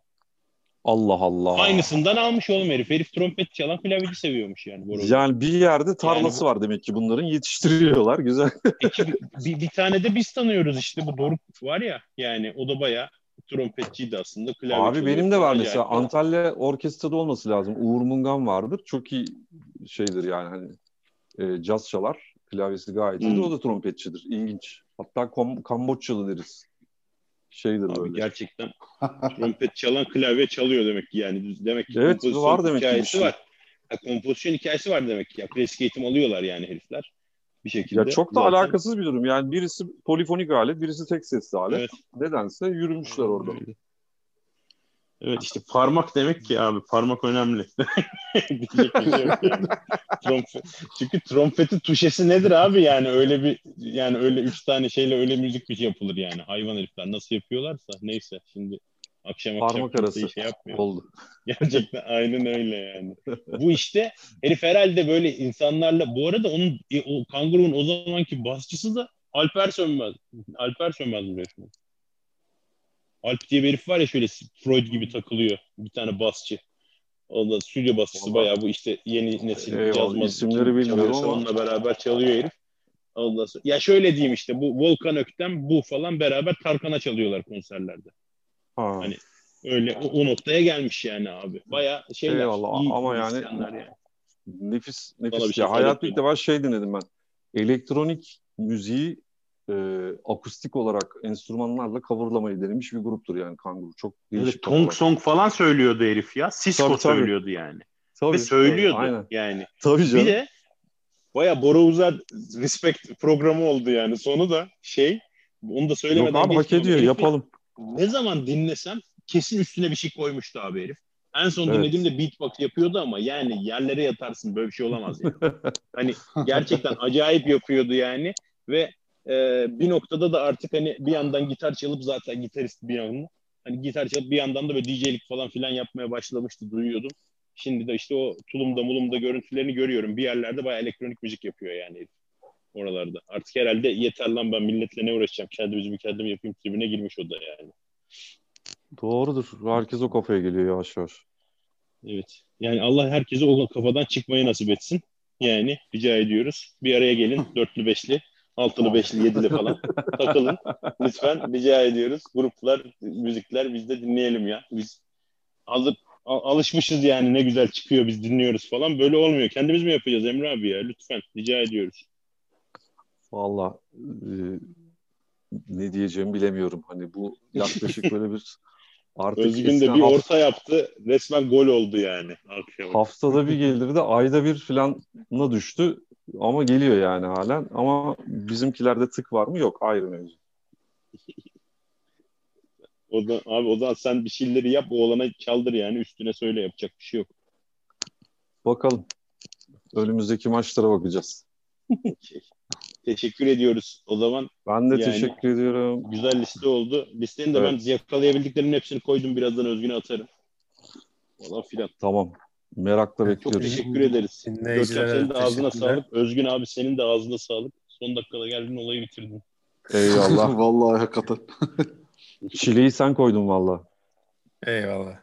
Allah Allah. Aynısından almış oğlum herif. Herif trompet çalan klavyeci seviyormuş yani. Boros. Yani bir yerde tarlası var demek ki bunların yetiştiriyorlar. Güzel. Peki bir, bir, tane de biz tanıyoruz işte bu Doruk var ya yani o da bayağı trompetçiydi aslında. Klavye Abi benim de var mesela acayip. Antalya orkestrada olması lazım. Uğur Mungan vardır. Çok iyi şeydir yani hani e, caz çalar. Klavyesi gayet iyidir. Hmm. O da trompetçidir. İlginç. Hatta Kom Kamboçyalı deriz. Şeydir Abi böyle. gerçekten trompet çalan klavye çalıyor demek ki yani. Demek ki Evet, kompozisyon var demek hikayesi şey. var. Ha, kompozisyon hikayesi var demek ki. Ya, klasik eğitim alıyorlar yani herifler. Bir şekilde. Ya çok da Zaten- alakasız bir durum. Yani birisi polifonik alet, birisi tek sesli alet. Evet. Nedense yürümüşler orada. Evet işte parmak demek ki abi parmak önemli. Diyecek bir şey yok yani. Trompet. Çünkü trompetin tuşesi nedir abi yani öyle bir yani öyle üç tane şeyle öyle müzik bir şey yapılır yani hayvan herifler nasıl yapıyorlarsa neyse şimdi akşam akşam Parmak kimse arası şey yapmıyor. oldu. Gerçekten aynen öyle yani. Bu işte herif herhalde böyle insanlarla bu arada onun e, o kanguru'nun o zamanki basçısı da Alper Sönmez. Alper Sönmez biliyorsun. Alp diye bir herif var ya şöyle Freud gibi takılıyor. Bir tane basçı. O da stüdyo basçısı Vallahi- bayağı bu işte yeni nesil Eyvallah, caz maz- isimleri bilmiyorum ama- Onunla beraber çalıyor herif. Ondan sonra, ya şöyle diyeyim işte bu Volkan Öktem bu falan beraber Tarkan'a çalıyorlar konserlerde. Ha. Hani Öyle o, o noktaya gelmiş yani abi. Bayağı şeyler. Eyvallah, iyi ama yani- yani. Nefis, nefis. bir şey ya hayatımda söyletmedi. ilk defa şey dinledim ben. Elektronik müziği e, akustik olarak enstrümanlarla coverlamayı denemiş bir gruptur yani Kanguru. Çok değişik. Tong kafalar. Song falan söylüyordu herif ya. Cisco Tabii, tabii. söylüyordu yani. Tabii, Ve söylüyordu tabii, aynen. yani. Tabii canım. Bir de baya Bora Uzar Respect programı oldu yani. Sonu da şey onu da söylemeden Yok abi hak ediyor herifi yapalım. Ne zaman dinlesem kesin üstüne bir şey koymuştu abi herif. En son Evet. dinlediğimde beatbox yapıyordu ama yani yerlere yatarsın böyle bir şey olamaz yani. hani gerçekten acayip yapıyordu yani ve e, bir noktada da artık hani bir yandan gitar çalıp zaten gitarist bir yandan hani gitar çalıp bir yandan da böyle DJ'lik falan filan yapmaya başlamıştı duyuyordum. Şimdi de işte o tulumda mulumda görüntülerini görüyorum. Bir yerlerde bayağı elektronik müzik yapıyor yani oralarda. Artık herhalde yeter lan ben milletle ne uğraşacağım. Kendi müziğimi kendim yapayım tribüne girmiş o da yani. Doğrudur. Herkes o kafaya geliyor yavaş yavaş. Evet. Yani Allah herkese o kafadan çıkmayı nasip etsin. Yani rica ediyoruz. Bir araya gelin. Dörtlü, beşli, altılı, beşli, yedili falan. Takılın. Lütfen rica ediyoruz. Gruplar, müzikler biz de dinleyelim ya. Biz hazır alışmışız yani ne güzel çıkıyor biz dinliyoruz falan. Böyle olmuyor. Kendimiz mi yapacağız Emre abi ya? Lütfen rica ediyoruz. Valla e, ne diyeceğimi bilemiyorum. Hani bu yaklaşık böyle bir artık Özgün de bir orta yaptı. Resmen gol oldu yani. Akşam. haftada bir gelirdi ayda bir filana düştü ama geliyor yani halen ama bizimkilerde tık var mı yok ayrı mevzu. O da abi o zaman sen bir şeyleri yap o olana çaldır yani üstüne söyle yapacak bir şey yok. Bakalım. Önümüzdeki maçlara bakacağız. Teşekkür ediyoruz. O zaman Ben de Yani- teşekkür ediyorum. güzel liste oldu. Listenin de ben Evet. yakalayabildiklerimin hepsini koydum. Birazdan Özgün'e atarım. Falan filan. Tamam. Merakla Çok bekliyoruz. teşekkür ederiz. Görkem senin de ağzına sağlık. Özgün abi senin de ağzına sağlık. Son dakikada geldin olayı bitirdin. Eyvallah. Vallahi hakikaten. Çileyi sen koydun valla. Eyvallah.